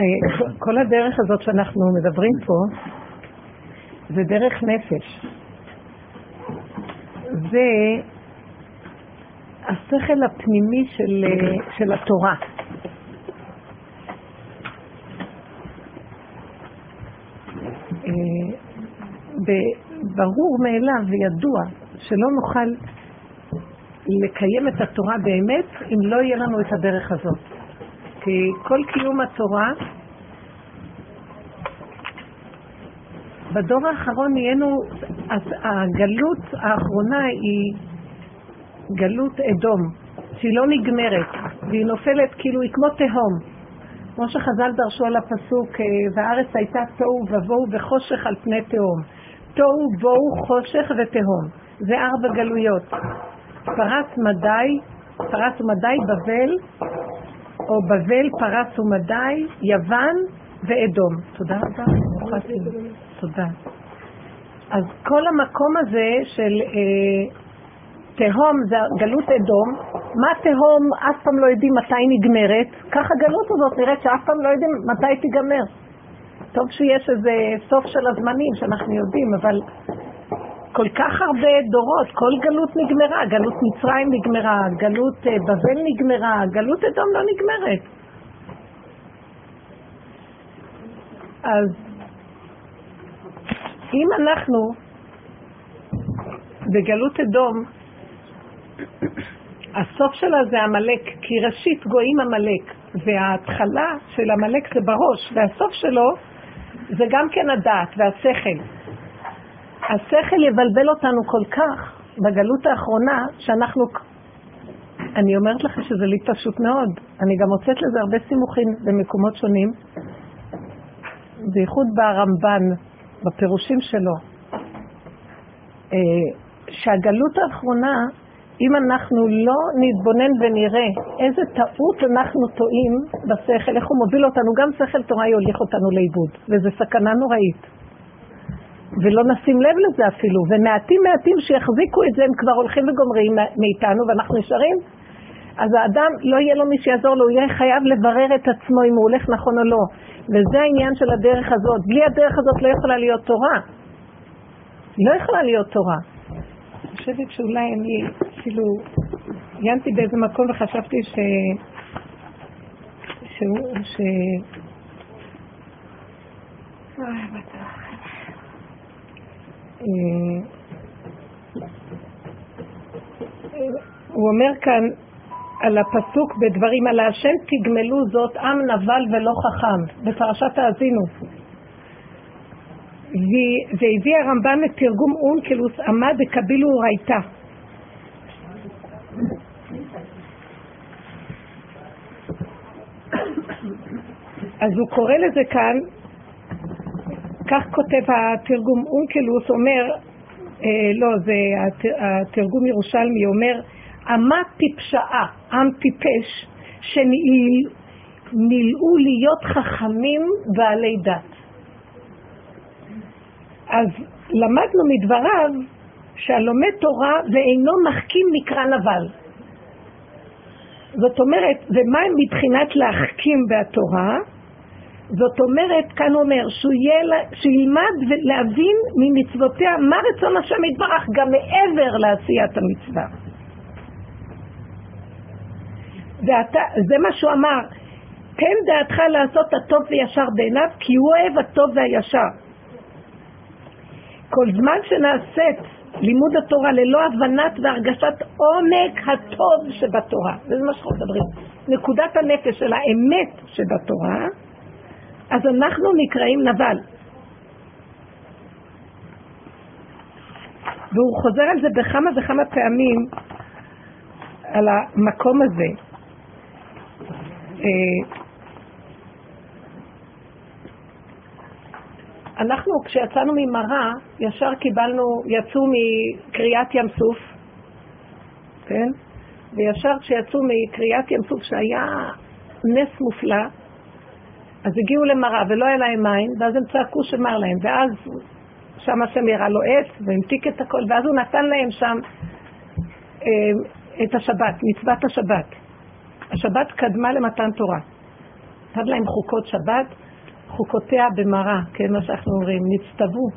אה, כל הדרך הזאת שאנחנו מדברים פה, זה דרך נפש. זה השכל הפנימי של, של התורה. אה, ברור מאליו וידוע שלא נוכל לקיים את התורה באמת אם לא יהיה לנו את הדרך הזאת. כל קיום התורה, בדור האחרון נהיינו, הגלות האחרונה היא גלות אדום, שהיא לא נגמרת, והיא נופלת כאילו היא כמו תהום. כמו שחז"ל דרשו על הפסוק, אה, והארץ הייתה תוהו ובוהו וחושך על פני תהום. תוהו ובוהו חושך ותהום. זה ארבע גלויות. פרס מדי, פרס ומדי בבל, או בבל, פרס ומדי, יוון ואדום. תודה רבה. תודה. אז כל המקום הזה של אה, תהום זה גלות אדום, מה תהום אף פעם לא יודעים מתי נגמרת, ככה הגלות הזאת נראית שאף פעם לא יודעים מתי תיגמר. טוב שיש איזה סוף של הזמנים שאנחנו יודעים, אבל כל כך הרבה דורות, כל גלות נגמרה, גלות מצרים נגמרה, גלות אה, בבל נגמרה, גלות אדום לא נגמרת. אז אם אנחנו בגלות אדום הסוף שלה זה עמלק, כי ראשית גויים עמלק, וההתחלה של עמלק זה בראש, והסוף שלו זה גם כן הדעת והשכל. השכל יבלבל אותנו כל כך בגלות האחרונה, שאנחנו... אני אומרת לך שזה לי פשוט מאוד. אני גם מוצאת לזה הרבה סימוכים במקומות שונים, בייחוד ברמב"ן, בפירושים שלו, אה, שהגלות האחרונה אם אנחנו לא נתבונן ונראה איזה טעות אנחנו טועים בשכל, איך הוא מוביל אותנו, גם שכל תורה יוליך אותנו לאיבוד, וזו סכנה נוראית. ולא נשים לב לזה אפילו, ומעטים מעטים שיחזיקו את זה, הם כבר הולכים וגומרים מאיתנו ואנחנו נשארים. אז האדם, לא יהיה לו מי שיעזור לו, הוא יהיה חייב לברר את עצמו אם הוא הולך נכון או לא. וזה העניין של הדרך הזאת. בלי הדרך הזאת לא יכולה להיות תורה. לא יכולה להיות תורה. חושבת שאולי אני, כאילו, עיינתי באיזה מקום וחשבתי ש... שהוא, ש... אה, הוא אומר כאן על הפסוק בדברים על השם תגמלו זאת עם נבל ולא חכם בפרשת האזינו והביא הרמב"ם את תרגום אונקלוס עמד דקבילו אורייתא. אז הוא קורא לזה כאן, כך כותב התרגום אונקלוס, אומר, אה, לא, זה התרגום ירושלמי, אומר, עמה טיפשאה, עם טיפש, שנילאו להיות חכמים בעלי דת. אז למדנו מדבריו שהלומד תורה ואינו מחכים נקרא נבל. זאת אומרת, ומה מבחינת להחכים בהתורה? זאת אומרת, כאן אומר, שהוא יהיה, שילמד להבין ממצוותיה מה רצון השם יתברך גם מעבר לעשיית המצווה. ואתה, זה מה שהוא אמר, תן דעתך לעשות הטוב וישר בעיניו, כי הוא אוהב הטוב והישר. כל זמן שנעשית לימוד התורה ללא הבנת והרגשת עומק הטוב שבתורה, וזה מה שאנחנו מדברים, נקודת הנפש של האמת שבתורה, אז אנחנו נקראים נבל. והוא חוזר על זה בכמה וכמה פעמים, על המקום הזה. אה, אנחנו כשיצאנו ממראה, ישר קיבלנו, יצאו מקריאת ים סוף, כן? וישר כשיצאו מקריאת ים סוף שהיה נס מופלא, אז הגיעו למראה ולא היה להם מים, ואז הם צעקו שמר להם, ואז שם השם ירה לו עץ והמתיק את הכל, ואז הוא נתן להם שם אה, את השבת, מצוות השבת. השבת קדמה למתן תורה. כתב להם חוקות שבת, חוקותיה במראה, כן, מה שאנחנו אומרים, נצטוו.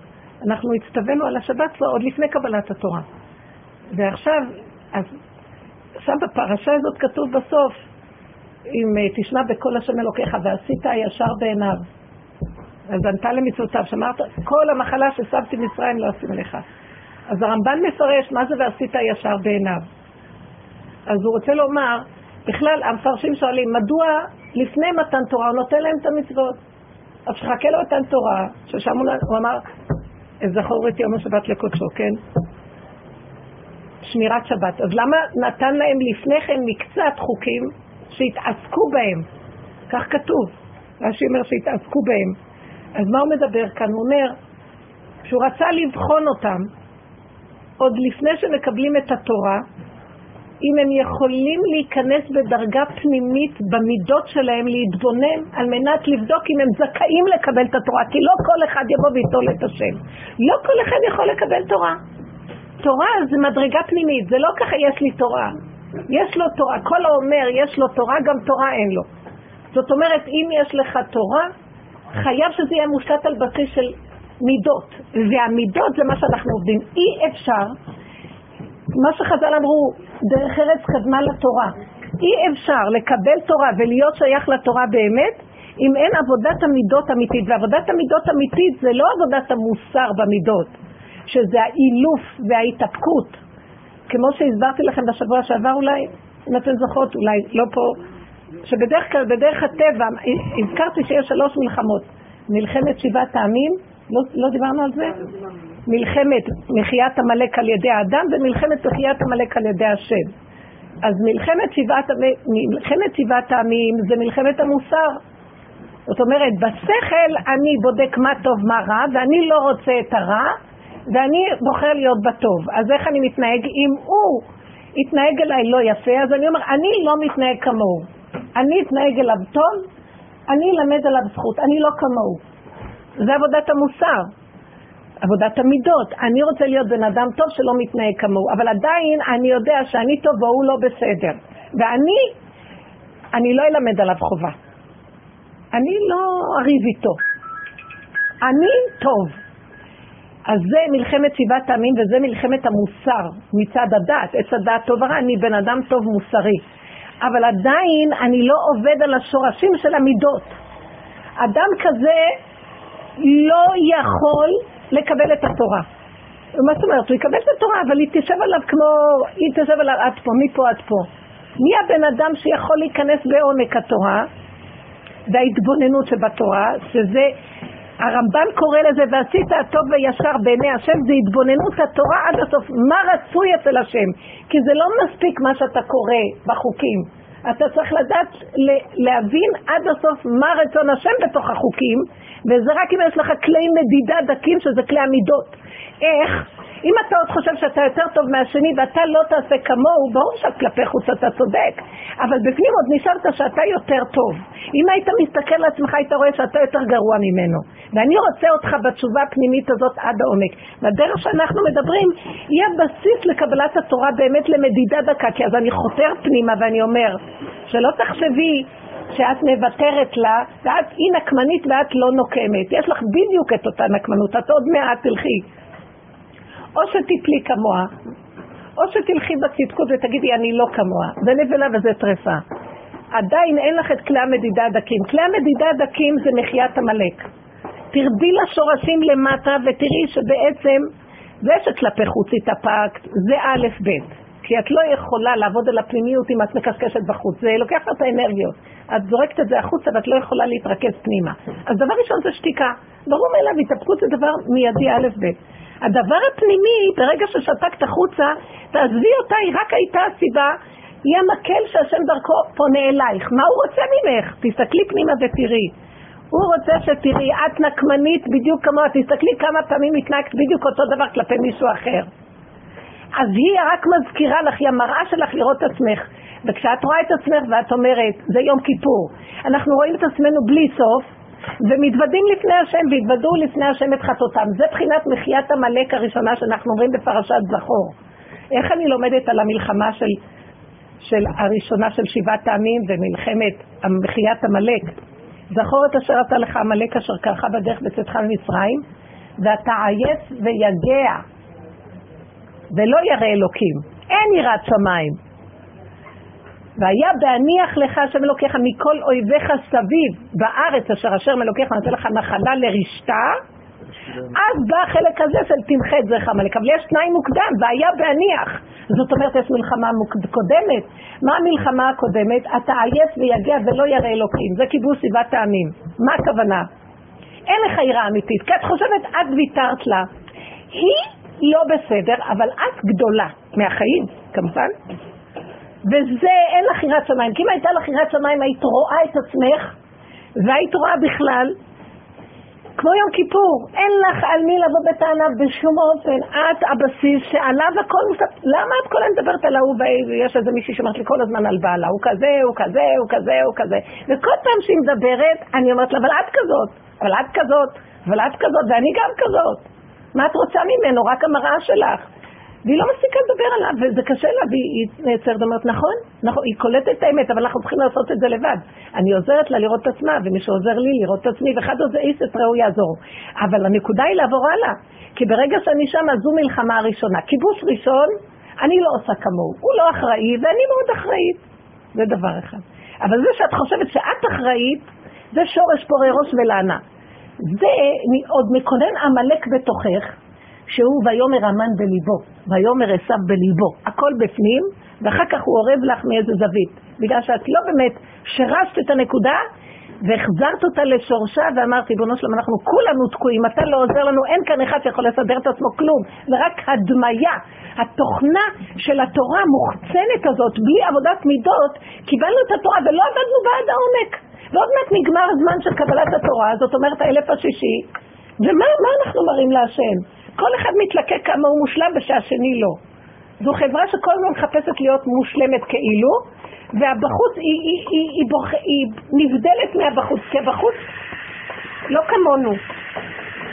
אנחנו הצטווינו על השבת כבר עוד לפני קבלת התורה. ועכשיו, אז עכשיו בפרשה הזאת כתוב בסוף, אם אה, תשמע בקול השם אלוקיך ועשית הישר בעיניו. אז ענתה למצוותיו, שאמרת, כל המחלה ששמתי מצרים לא אשים לך. אז הרמב"ן מפרש מה זה ועשית הישר בעיניו. אז הוא רוצה לומר, בכלל, המפרשים שואלים, מדוע לפני מתן תורה הוא נותן להם את המצוות? אז שחכה לו מתן תורה, ששם הוא אמר, זכור את יום השבת לקודשו, כן? שמירת שבת. אז למה נתן להם לפני כן מקצת חוקים שהתעסקו בהם? כך כתוב. רש"י אומר שהתעסקו בהם. אז מה הוא מדבר כאן? הוא אומר שהוא רצה לבחון אותם עוד לפני שמקבלים את התורה, אם הם יכולים להיכנס בדרגה פנימית במידות שלהם, להתבונן, על מנת לבדוק אם הם זכאים לקבל את התורה, כי לא כל אחד יבוא ויטול את השם. לא כל אחד יכול לקבל תורה. תורה זה מדרגה פנימית, זה לא ככה יש לי תורה. יש לו תורה, כל האומר יש לו תורה, גם תורה אין לו. זאת אומרת, אם יש לך תורה, חייב שזה יהיה מושתת על בסיס של מידות, והמידות זה מה שאנחנו עובדים. אי אפשר, מה שחז"ל אמרו, דרך ארץ קדמה לתורה. אי אפשר לקבל תורה ולהיות שייך לתורה באמת, אם אין עבודת המידות אמיתית. ועבודת המידות אמיתית זה לא עבודת המוסר במידות, שזה האילוף וההתאפקות. כמו שהסברתי לכם בשבוע שעבר אולי, אם אתן זוכרות, אולי לא פה, שבדרך כלל, בדרך הטבע, הזכרתי שיש שלוש מלחמות. מלחמת שבעת העמים, לא, לא דיברנו על זה? מלחמת מחיית עמלק על ידי האדם ומלחמת מחיית עמלק על ידי השם. אז מלחמת שבעת, מלחמת שבעת העמים זה מלחמת המוסר. זאת אומרת, בשכל אני בודק מה טוב מה רע, ואני לא רוצה את הרע, ואני בוחר להיות בטוב. אז איך אני מתנהג? אם הוא יתנהג אליי לא יפה, אז אני אומר, אני לא מתנהג כמוהו. אני אתנהג אליו טוב, אני אלמד עליו זכות, אני לא כמוהו. זה עבודת המוסר, עבודת המידות. אני רוצה להיות בן אדם טוב שלא מתנהג כמוהו, אבל עדיין אני יודע שאני טוב והוא לא בסדר. ואני, אני לא אלמד עליו חובה. אני לא אריב איתו. אני טוב. אז זה מלחמת שבעת העמים וזה מלחמת המוסר מצד הדת. עץ הדת טוב ורע, אני בן אדם טוב מוסרי. אבל עדיין אני לא עובד על השורשים של המידות. אדם כזה לא יכול לקבל את התורה. מה זאת אומרת? הוא יקבל את התורה, אבל היא תשב עליו כמו, היא תשב עליו עד פה, מפה עד פה. מי הבן אדם שיכול להיכנס בעומק התורה וההתבוננות שבתורה, שזה הרמב"ן קורא לזה ועשית הטוב וישר בעיני השם זה התבוננות התורה עד הסוף מה רצוי אצל השם? כי זה לא מספיק מה שאתה קורא בחוקים. אתה צריך לדעת להבין עד הסוף מה רצון השם בתוך החוקים וזה רק אם יש לך כלי מדידה דקים שזה כלי המידות. איך? אם אתה עוד חושב שאתה יותר טוב מהשני ואתה לא תעשה כמוהו, ברור שכלפי חוץ אתה צודק, אבל בפנים עוד נשארת שאתה יותר טוב. אם היית מסתכל לעצמך היית רואה שאתה יותר גרוע ממנו. ואני רוצה אותך בתשובה הפנימית הזאת עד העומק. והדרך שאנחנו מדברים היא הבסיס לקבלת התורה באמת למדידה דקה, כי אז אני חותר פנימה ואני אומר, שלא תחשבי שאת מוותרת לה, ואת היא נקמנית ואת לא נוקמת. יש לך בדיוק את אותה נקמנות, את עוד מעט תלכי. או שתפלי כמוה, או שתלכי בצדקות ותגידי אני לא כמוה, זה נבלה וזה טרפה. עדיין אין לך את כלי המדידה הדקים. כלי המדידה הדקים זה מחיית עמלק. תרדי לשורשים למטה ותראי שבעצם זה שכלפי חוץ התאפקת, זה א' ב'. כי את לא יכולה לעבוד על הפנימיות אם את מקשקשת בחוץ, זה לוקח את האנרגיות. את זורקת את זה החוצה ואת לא יכולה להתרכז פנימה. אז דבר ראשון זה שתיקה. ברור מאליו, התאפקות זה דבר מיידי א' ב'. הדבר הפנימי, ברגע ששתקת החוצה, תעזבי אותה, היא רק הייתה הסיבה, היא המקל שהשם דרכו פונה אלייך. מה הוא רוצה ממך? תסתכלי פנימה ותראי. הוא רוצה שתראי, את נקמנית בדיוק כמוה, תסתכלי כמה פעמים התנהגת בדיוק אותו דבר כלפי מישהו אחר. אז היא רק מזכירה לך, היא המראה שלך לראות את עצמך. וכשאת רואה את עצמך ואת אומרת, זה יום כיפור, אנחנו רואים את עצמנו בלי סוף, ומתוודים לפני השם, והתוודו לפני השם את חטאותם. זה בחינת מחיית עמלק הראשונה שאנחנו אומרים בפרשת זכור. איך אני לומדת על המלחמה של, של הראשונה של שבעת העמים ומלחמת מחיית עמלק? זכור את אשר עשה לך עמלק אשר קרחה בדרך בצאתך ממצרים, ואתה עייף ויגע, ולא ירא אלוקים. אין יראת שמיים. והיה בהניח לך השם אלוקיך מכל אויביך סביב בארץ אשר אשר מלוקיך נותן לך נחלה לרשתה, אז בא החלק הזה של תמחה את זרח עמלק. אבל יש תנאי מוקדם, והיה בהניח. זאת אומרת, יש מלחמה קודמת. מה המלחמה הקודמת? אתה עייף ויגע ולא ירא אלוקים. זה קיבוץ סיבת טעמים. מה הכוונה? אין לך יראה אמיתית, כי את חושבת, את ויתרת לה. היא לא בסדר, אבל את גדולה מהחיים, כמובן. וזה, אין לך יראת שמיים. כי אם הייתה לך יראת שמיים, היית רואה את עצמך, והיית רואה בכלל כמו יום כיפור, אין לך על מי לבוא בטענה בשום אופן, את הבסיס שעליו הכל מוסף, למה את כל הזמן מדברת על ההוא ויש איזה מישהי שאומרת לי כל הזמן על בעלה, הוא כזה, הוא כזה, הוא כזה, הוא כזה, וכל פעם שהיא מדברת, אני אומרת לה, אבל את כזאת, אבל את כזאת, אבל את כזאת, ואני גם כזאת, מה את רוצה ממנו? רק המראה שלך. והיא לא מפסיקה לדבר עליו, וזה קשה לה, והיא נעצרת ואומרת, נכון, נכון, היא קולטת את האמת, אבל אנחנו צריכים לעשות את זה לבד. אני עוזרת לה לראות את עצמה, ומי שעוזר לי לראות את עצמי, ואחד עוזר איס את יעזור. אבל הנקודה היא לעבור הלאה, כי ברגע שאני שם, זו מלחמה הראשונה. כיבוש ראשון, אני לא עושה כמוהו, הוא לא אחראי, ואני מאוד אחראית. זה דבר אחד. אבל זה שאת חושבת שאת אחראית, זה שורש פורי ראש ולענה. זה עוד מקונן עמלק בתוכך, שהוא ויאמר המן בליבו, ויאמר עשיו בליבו, הכל בפנים, ואחר כך הוא אורב לך מאיזה זווית, בגלל שאת לא באמת שרשת את הנקודה והחזרת אותה לשורשה ואמרת, ריבונו שלום, אנחנו כולנו תקועים, אתה לא עוזר לנו, אין כאן אחד שיכול לסדר את עצמו כלום, זה רק הדמיה. התוכנה של התורה המוחצנת הזאת, בלי עבודת מידות, קיבלנו את התורה ולא עבדנו בעד העומק. ועוד מעט נגמר הזמן של קבלת התורה, זאת אומרת האלף השישי, ומה אנחנו מראים להשם? כל אחד מתלקק כמה הוא מושלם ושהשני לא. זו חברה שכל הזמן מחפשת להיות מושלמת כאילו, והבחוץ היא, היא, היא, היא, בוח, היא נבדלת מהבחוץ, כי הבחוץ לא כמונו.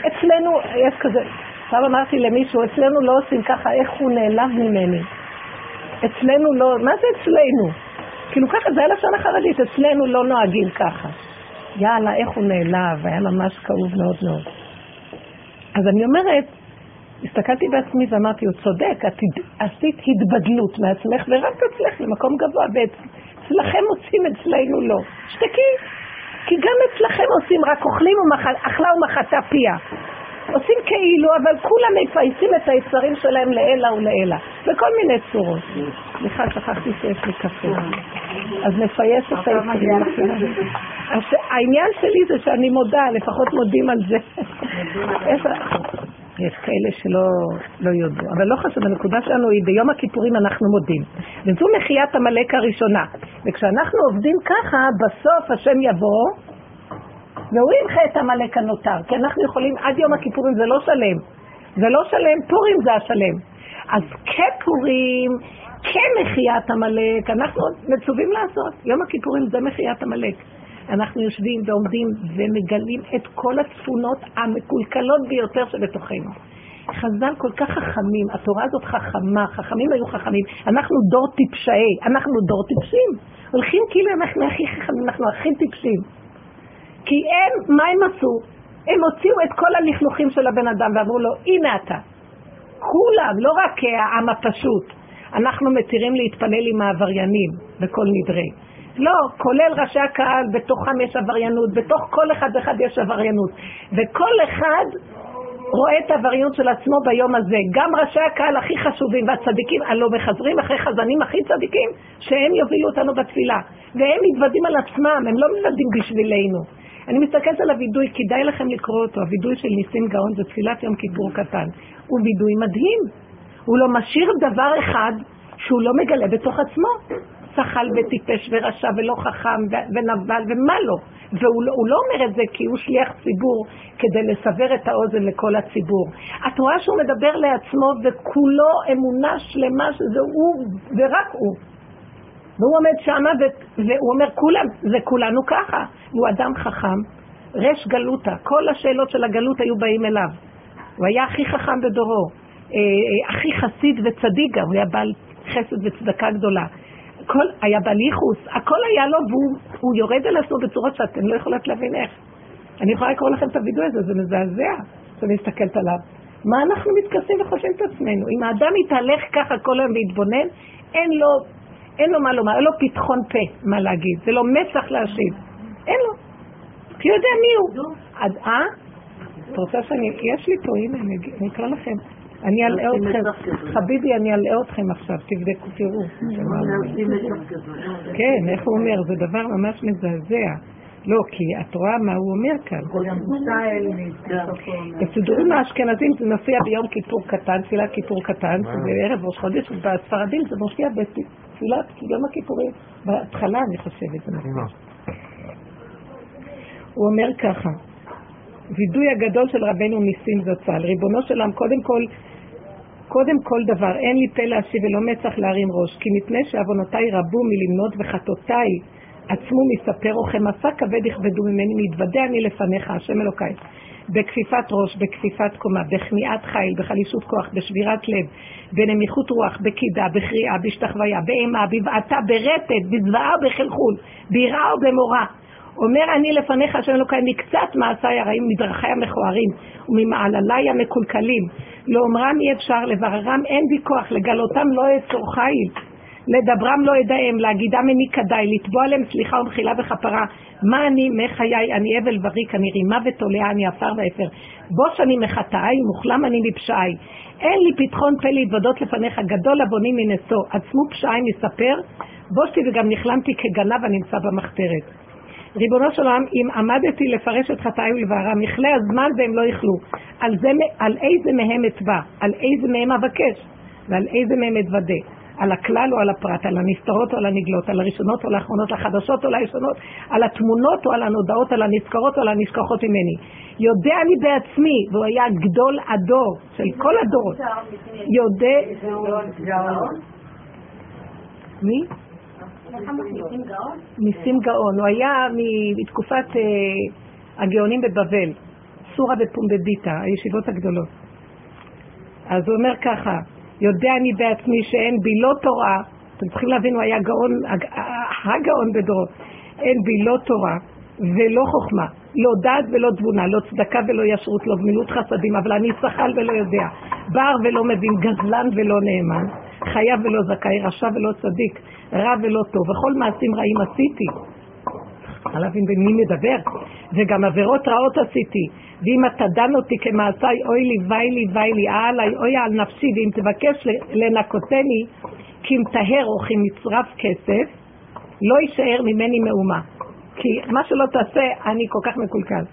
אצלנו, יש כזה, עכשיו אמרתי למישהו, אצלנו לא עושים ככה, איך הוא נעלב ממני. אצלנו לא, מה זה אצלנו? כאילו ככה, זה הלשון החרדית, אצלנו לא נוהגים ככה. יאללה, איך הוא נעלב, היה ממש כאוב מאוד מאוד. אז אני אומרת, הסתכלתי בעצמי ואמרתי, הוא צודק, את עשית התבדלות מעצמך ורק אצלך למקום גבוה, ואצלכם עושים, אצלנו לא. שתקי, כי גם אצלכם עושים, רק אוכלים ומחל, אכלה ומחתה פיה. עושים כאילו, אבל כולם מפייסים את היצרים שלהם לעילא ולעילא, בכל מיני צורות. סליחה, שכחתי שיש לי קפה. אז נפייס את היצרים שלהם. העניין שלי זה שאני מודה, לפחות מודים על זה. יש כאלה שלא לא יודו, אבל לא חשוב, הנקודה שלנו היא ביום הכיפורים אנחנו מודים. וזו מחיית עמלק הראשונה. וכשאנחנו עובדים ככה, בסוף השם יבוא, והוא ימחה את עמלק הנותר, כי אנחנו יכולים, עד יום הכיפורים זה לא שלם. זה לא שלם, פורים זה השלם. אז כפורים, כמחיית עמלק, אנחנו מצווים לעשות. יום הכיפורים זה מחיית עמלק. אנחנו יושבים ועומדים ומגלים את כל הצפונות המקולקלות ביותר שבתוכנו. חז"ל כל כך חכמים, התורה הזאת חכמה, חכמים היו חכמים, אנחנו דור טיפשאי, אנחנו דור טיפשים. הולכים כאילו אנחנו הכי חכמים, אנחנו הכי טיפשים. כי הם, מה הם עשו? הם הוציאו את כל הלכלוכים של הבן אדם ואמרו לו, הנה אתה. כולם, לא רק העם הפשוט. אנחנו מתירים להתפלל עם העבריינים בכל נדרי. לא, כולל ראשי הקהל, בתוכם יש עבריינות, בתוך כל אחד ואחד יש עבריינות. וכל אחד רואה את העבריינות של עצמו ביום הזה. גם ראשי הקהל הכי חשובים והצדיקים, הלא מחזרים אחרי חזנים הכי צדיקים, שהם יובילו אותנו בתפילה. והם מתוודים על עצמם, הם לא מתוודים בשבילנו. אני מסתכלת על הווידוי, כדאי לכם לקרוא אותו, הווידוי של ניסים גאון זה תפילת יום כיפור קטן. הוא וידוי מדהים. הוא לא משאיר דבר אחד שהוא לא מגלה בתוך עצמו. שחל וטיפש ורשע ולא חכם ונבל ומה לא. והוא לא, לא אומר את זה כי הוא שליח ציבור כדי לסבר את האוזן לכל הציבור. את רואה שהוא מדבר לעצמו וכולו אמונה שלמה שזה הוא ורק הוא. והוא עומד שמה והוא אומר כולם, זה כולנו ככה. הוא אדם חכם, רש גלותה, כל השאלות של הגלות היו באים אליו. הוא היה הכי חכם בדורו, אה, אה, הכי חסיד וצדיק גם, הוא היה בעל חסד וצדקה גדולה. הכל היה בליכוס, הכל היה לו, והוא יורד על עצמו בצורות שאתם לא יכולות להבין איך. אני יכולה לקרוא לכם את הווידאו הזה, זה מזעזע, שאני מסתכלת עליו. מה אנחנו מתכסים וחושבים את עצמנו? אם האדם יתהלך ככה כל היום ויתבונן, אין לו, אין לו מה לומר, אין לו פתחון פה מה להגיד, זה לא מצח להשיב. אין לו. כי הוא יודע מי הוא. עד, אה? את רוצה שאני... יש לי פה, הנה, אני אקרא לכם. אני אלאה אתכם, חביבי, אני אלאה אתכם עכשיו, תבדקו, תראו. כן, איך הוא אומר, זה דבר ממש מזעזע. לא, כי את רואה מה הוא אומר כאן. בסידורים האשכנזים זה מופיע ביום כיפור קטן, תפילת כיפור קטן, זה ערב ראש חודש, ובספרדים זה מופיע בתפילת יום הכיפורים, בהתחלה אני חושבת, זה מופיע. הוא אומר ככה, וידוי הגדול של רבנו ניסים זצ"ל, ריבונו של עם, קודם כל, קודם כל דבר, אין לי פה להשיב ולא מצח להרים ראש, כי מפני שעוונותיי רבו מלמנות וחטאותיי עצמו מספר, וכמסע כבד יכבדו ממני, מתוודה אני לפניך, השם אלוקיי. בכפיפת ראש, בכפיפת קומה, בכניעת חיל, בחלישות כוח, בשבירת לב, בנמיכות רוח, בקידה, בקריאה, בהשתחוויה, באימה, בבעתה, ברטט, בזוועה ובחלחול, ביראה ובמורא. אומר אני לפניך, השם אלוקיי, מקצת מעשיי הרעים, מדרכי המכוערים, וממעלליי המקולקלים. לאומרם אי אפשר, לבררם אין בי כוח, לגלותם לא אעצור חיל. לדברם לא אדעם, להגידם איני כדאי, לתבוע להם סליחה ומחילה וכפרה. מה אני מחיי, אני אבל וריק, אני רימה ותולעה, אני עפר ואפר. בוש אני מחטאי, מוכלם אני מפשעי. אין לי פתחון פה להתוודות לפניך, גדול עווני מנשוא, עצמו פשעי מספר, בושתי וגם נכלמתי כגנב הנמצא במחתרת. ריבונו של עולם, אם עמדתי לפרש את חטאי ולבערם, יכלה הזמן והם לא יכלו. על, זה, על איזה מהם אתבע, על איזה מהם אבקש, ועל איזה מהם אתוודה. על הכלל או על הפרט, על הנסתרות או על הנגלות, על הראשונות או על האחרונות, לחדשות או לישונות, על התמונות או על הנודעות, על הנזכרות או על הנשכחות ממני. יודע אני בעצמי, והוא היה גדול הדור של כל הדורות. יודע... מי? ניסים גאון. הוא היה מתקופת אה, הגאונים בבבל, סורה ופומבדיטה, הישיבות הגדולות. אז הוא אומר ככה, יודע אני בעצמי שאין בי לא תורה, אתם צריכים להבין, הוא היה גאון, הגאון בדורו, אין בי לא תורה ולא חוכמה, לא דעת ולא תבונה, לא צדקה ולא ישרות, לא גמילות חסדים, אבל אני שחל ולא יודע, בר ולא מבין, גזלן ולא נאמן, חייב ולא זכאי, רשע ולא צדיק, רע ולא טוב, וכל מעשים רעים עשיתי. צריכה להבין במי מדבר, וגם עבירות רעות עשיתי, ואם אתה דן אותי כמעשיי, אוי לי, וי לי, וי לי, עלי, אוי על נפשי, ואם תבקש לנקותני, כי אם טהר או כי מצרף כסף, לא יישאר ממני מאומה. כי מה שלא תעשה, אני כל כך מקולקל.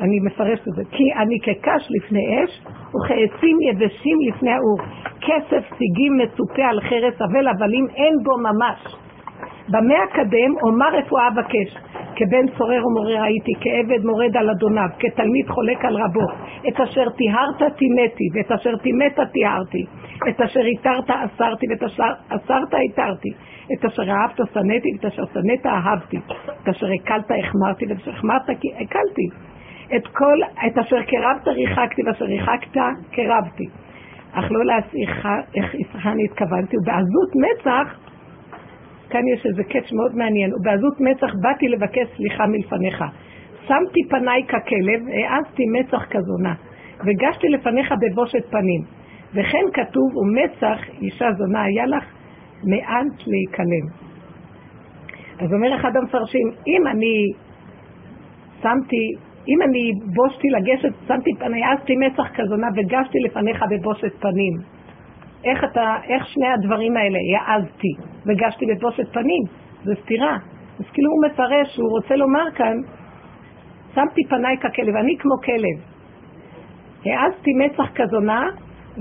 אני מפרשת את זה. כי אני כקש לפני אש, וכעצים יבשים לפני האור. כסף סיגים מצופה על חרס אבל, אבל אם אין בו ממש. במה אקדם, אומר רפואה אבקש. כבן צורר ומורה הייתי, כעבד מורד על אדוניו, כתלמיד חולק על רבו. את אשר טיהרת טימאתי, ואת אשר טימאת טיהרתי. את אשר התרת אסרתי, ואת אשר אסרת התרתי. את אשר אהבת שנאתי, ואת אשר שנאת אהבתי. את אשר הקלת החמרתי, ואת אשר החמרת הקלתי. את כל, את אשר קרבת ריחקתי, ואשר ריחקת קרבתי. אך לא אני התכוונתי, ובעזות מצח כאן יש איזה קץ מאוד מעניין, ובעזות מצח באתי לבקש סליחה מלפניך. שמתי פניי ככלב, העזתי מצח כזונה, וגשתי לפניך בבושת פנים. וכן כתוב, ומצח אישה זונה היה לך מאנת להיכלם. אז אומר אחד המפרשים, אם אני שמתי, אם אני בושתי לגשת, שמתי פניי, העזתי מצח כזונה וגשתי לפניך בבושת פנים. איך אתה, איך שני הדברים האלה, העזתי וגשתי בבושת פנים, זה סתירה. אז כאילו הוא מפרש, הוא רוצה לומר כאן, שמתי פניי ככלב, אני כמו כלב. העזתי מצח כזונה,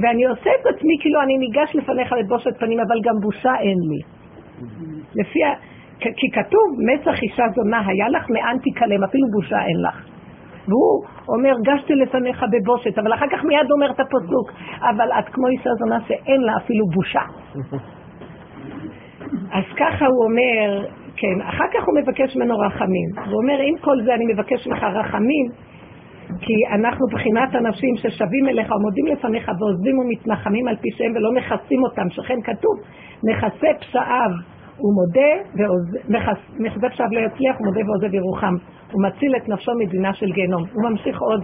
ואני עושה את עצמי כאילו אני ניגש לפניך לבושת פנים, אבל גם בושה אין לי. לפי ה... כי כתוב, מצח אישה זונה היה לך, מאן תיכלם, אפילו בושה אין לך. והוא אומר, גשתי לפניך בבושת, אבל אחר כך מיד אומר את הפסוק, אבל את כמו אישה זונה שאין לה אפילו בושה. אז ככה הוא אומר, כן, אחר כך הוא מבקש ממנו רחמים. הוא אומר, עם כל זה אני מבקש ממך רחמים, כי אנחנו בחינת אנשים ששבים אליך ומודים לפניך ועוזבים ומתנחמים על פשעיהם ולא מכסים אותם, שכן כתוב, מכסה פשעיו הוא מודה ומחזק שעב לא יצליח, הוא מודה ועוזב ירוחם. הוא מציל את נפשו מדינה של גיהנום. הוא ממשיך עוד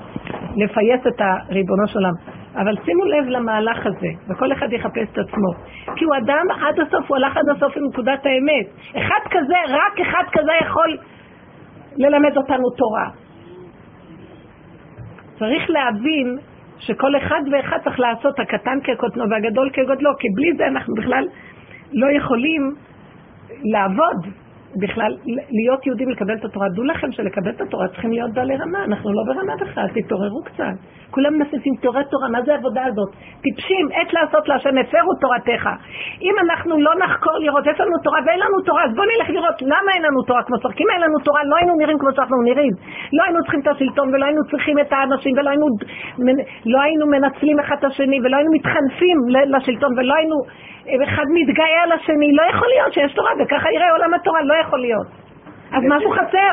לפייס את הריבונו של עולם. אבל שימו לב למהלך הזה, וכל אחד יחפש את עצמו. כי הוא אדם עד הסוף, הוא הלך עד הסוף לנקודת האמת. אחד כזה, רק אחד כזה יכול ללמד אותנו תורה. צריך להבין שכל אחד ואחד צריך לעשות, הקטן כקוטנו והגדול כגודלו, כי בלי זה אנחנו בכלל לא יכולים לעבוד. בכלל להיות יהודים לקבל את התורה. דעו לכם שלקבל את התורה צריכים להיות בעלי רמה, אנחנו לא ברמה בכלל, תתעוררו קצת. כולם מנסים תורה תורה, מה זה העבודה הזאת? טיפשים, עת לעשות להשם, הפרו תורתך. אם אנחנו לא נחקור לראות, יש לנו תורה ואין לנו תורה, אז בואו נלך לראות למה אין לנו תורה כמו שצריך. אם אין לנו תורה, לא היינו נראים כמו שאנחנו נראים. לא היינו צריכים את השלטון ולא היינו צריכים את האנשים ולא היינו, לא היינו מנצלים אחד את השני ולא היינו מתחנפים לשלטון ולא היינו אחד מתגאה על השני, לא יכול להיות שיש תורה, וככה יראה עולם התורה, לא יכול להיות. אז משהו חסר.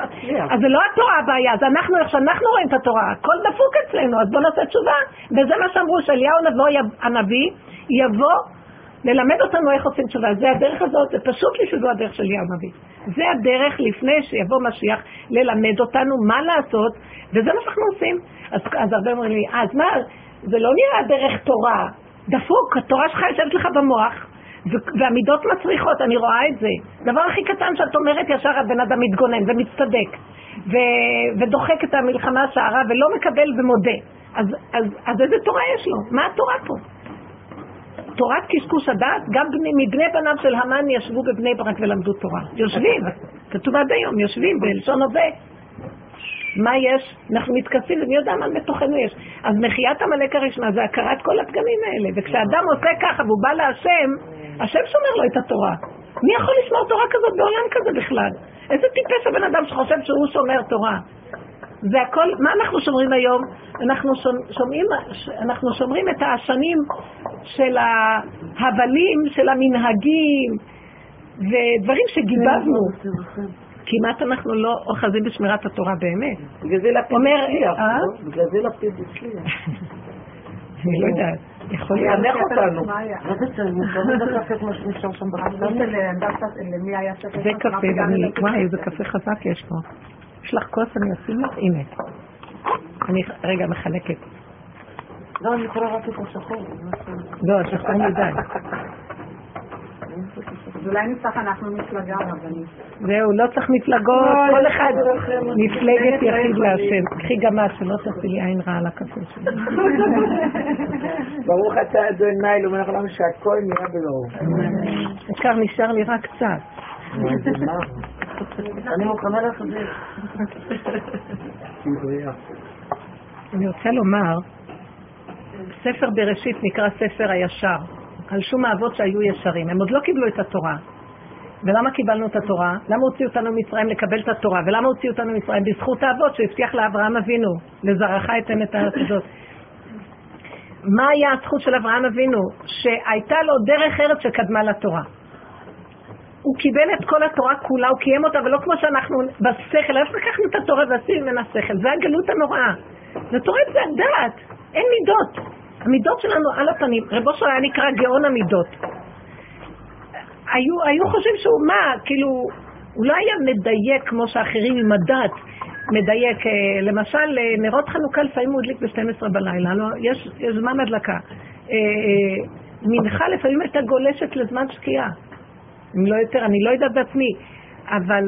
אז זה לא התורה הבעיה, זה אנחנו, איך שאנחנו רואים את התורה, הכל דפוק אצלנו, אז בואו נעשה תשובה. וזה מה שאמרו, שאליהו הנביא יבוא ללמד אותנו איך עושים תשובה. זה הדרך הזאת, זה פשוט לי שזו הדרך של אליהו הנביא. זה הדרך לפני שיבוא משיח ללמד אותנו מה לעשות, וזה מה שאנחנו עושים. אז, אז הרבה אומרים לי, אז מה, זה לא נראה דרך תורה, דפוק, התורה שלך יושבת לך במוח, והמידות מצריכות, אני רואה את זה. דבר הכי קטן שאת אומרת, ישר הבן אדם מתגונן ומצטדק, ודוחק את המלחמה השערה ולא מקבל ומודה. אז, אז, אז איזה תורה יש לו? מה התורה פה? תורת קשקוש הדעת, גם בני, מבני בניו של המן ישבו בבני ברק ולמדו תורה. יושבים, כתוב עד היום, יושבים בלשון הווה. מה יש? אנחנו מתכסים ומי יודע מה בתוכנו יש. אז מחיית עמלק הראשונה זה הכרת כל הפגמים האלה. וכשאדם עושה ככה והוא בא להשם, השם שומר לו את התורה. מי יכול לשמור תורה כזאת בעולם כזה בכלל? איזה טיפש הבן אדם שחושב שהוא שומר תורה? זה הכל, מה אנחנו שומרים היום? אנחנו שומעים, אנחנו שומרים את השנים של ההבלים, של המנהגים, ודברים שגיבבנו. כמעט אנחנו לא אוחזים בשמירת התורה באמת. בגלל זה לפיד הצליח, אה? לא? בגלל זה לפיד הצליח. אני לא יודעת. יכול להניח אותנו. זה קפה, וואי, איזה קפה חזק יש פה. יש לך כוס, אני אשים לך? הנה. אני רגע מחלקת. לא, אני יכולה רק את השחור. לא, השחור מדי. אז אולי נצטרך אנחנו מפלגה רבנית. זהו, לא צריך מפלגות, כל אחד מפלגת יחיד להשם. קחי גם את, שלא תעשי לי עין רעה על הקפה שלי. ברוך אתה אדוני, לומר לנו שהכל נראה בלאור. העיקר נשאר לי רק קצת. אני מוכנה להחזיר. אני רוצה לומר, ספר בראשית נקרא ספר הישר. על שום שהיו ישרים. הם עוד לא קיבלו את התורה. ולמה קיבלנו את התורה? למה הוציאו אותנו ממצרים לקבל את התורה? ולמה הוציאו אותנו ממצרים? בזכות האבות שהבטיח לאברהם אבינו, לזרעך אתן את הארץ. מה היה הזכות של אברהם אבינו? שהייתה לו דרך ארץ שקדמה לתורה. הוא קיבל את כל התורה כולה, הוא קיים אותה, ולא כמו שאנחנו בשכל, איך לקחנו את התורה ועשינו ממנה שכל? זה הגלות הנוראה. התורה זה הדעת, אין מידות. המידות שלנו על הפנים, רב אושר היה נקרא גאון המידות. היו, היו חושבים שהוא מה, כאילו, הוא לא היה מדייק כמו שאחרים עם הדת מדייק. אה, למשל, אה, נרות חנוכה לפעמים הוא הדליק ב-12 בלילה, לא, יש, יש זמן הדלקה. אה, מנחה לפעמים הייתה גולשת לזמן שקיעה. אם לא יותר, אני לא יודעת בעצמי, אבל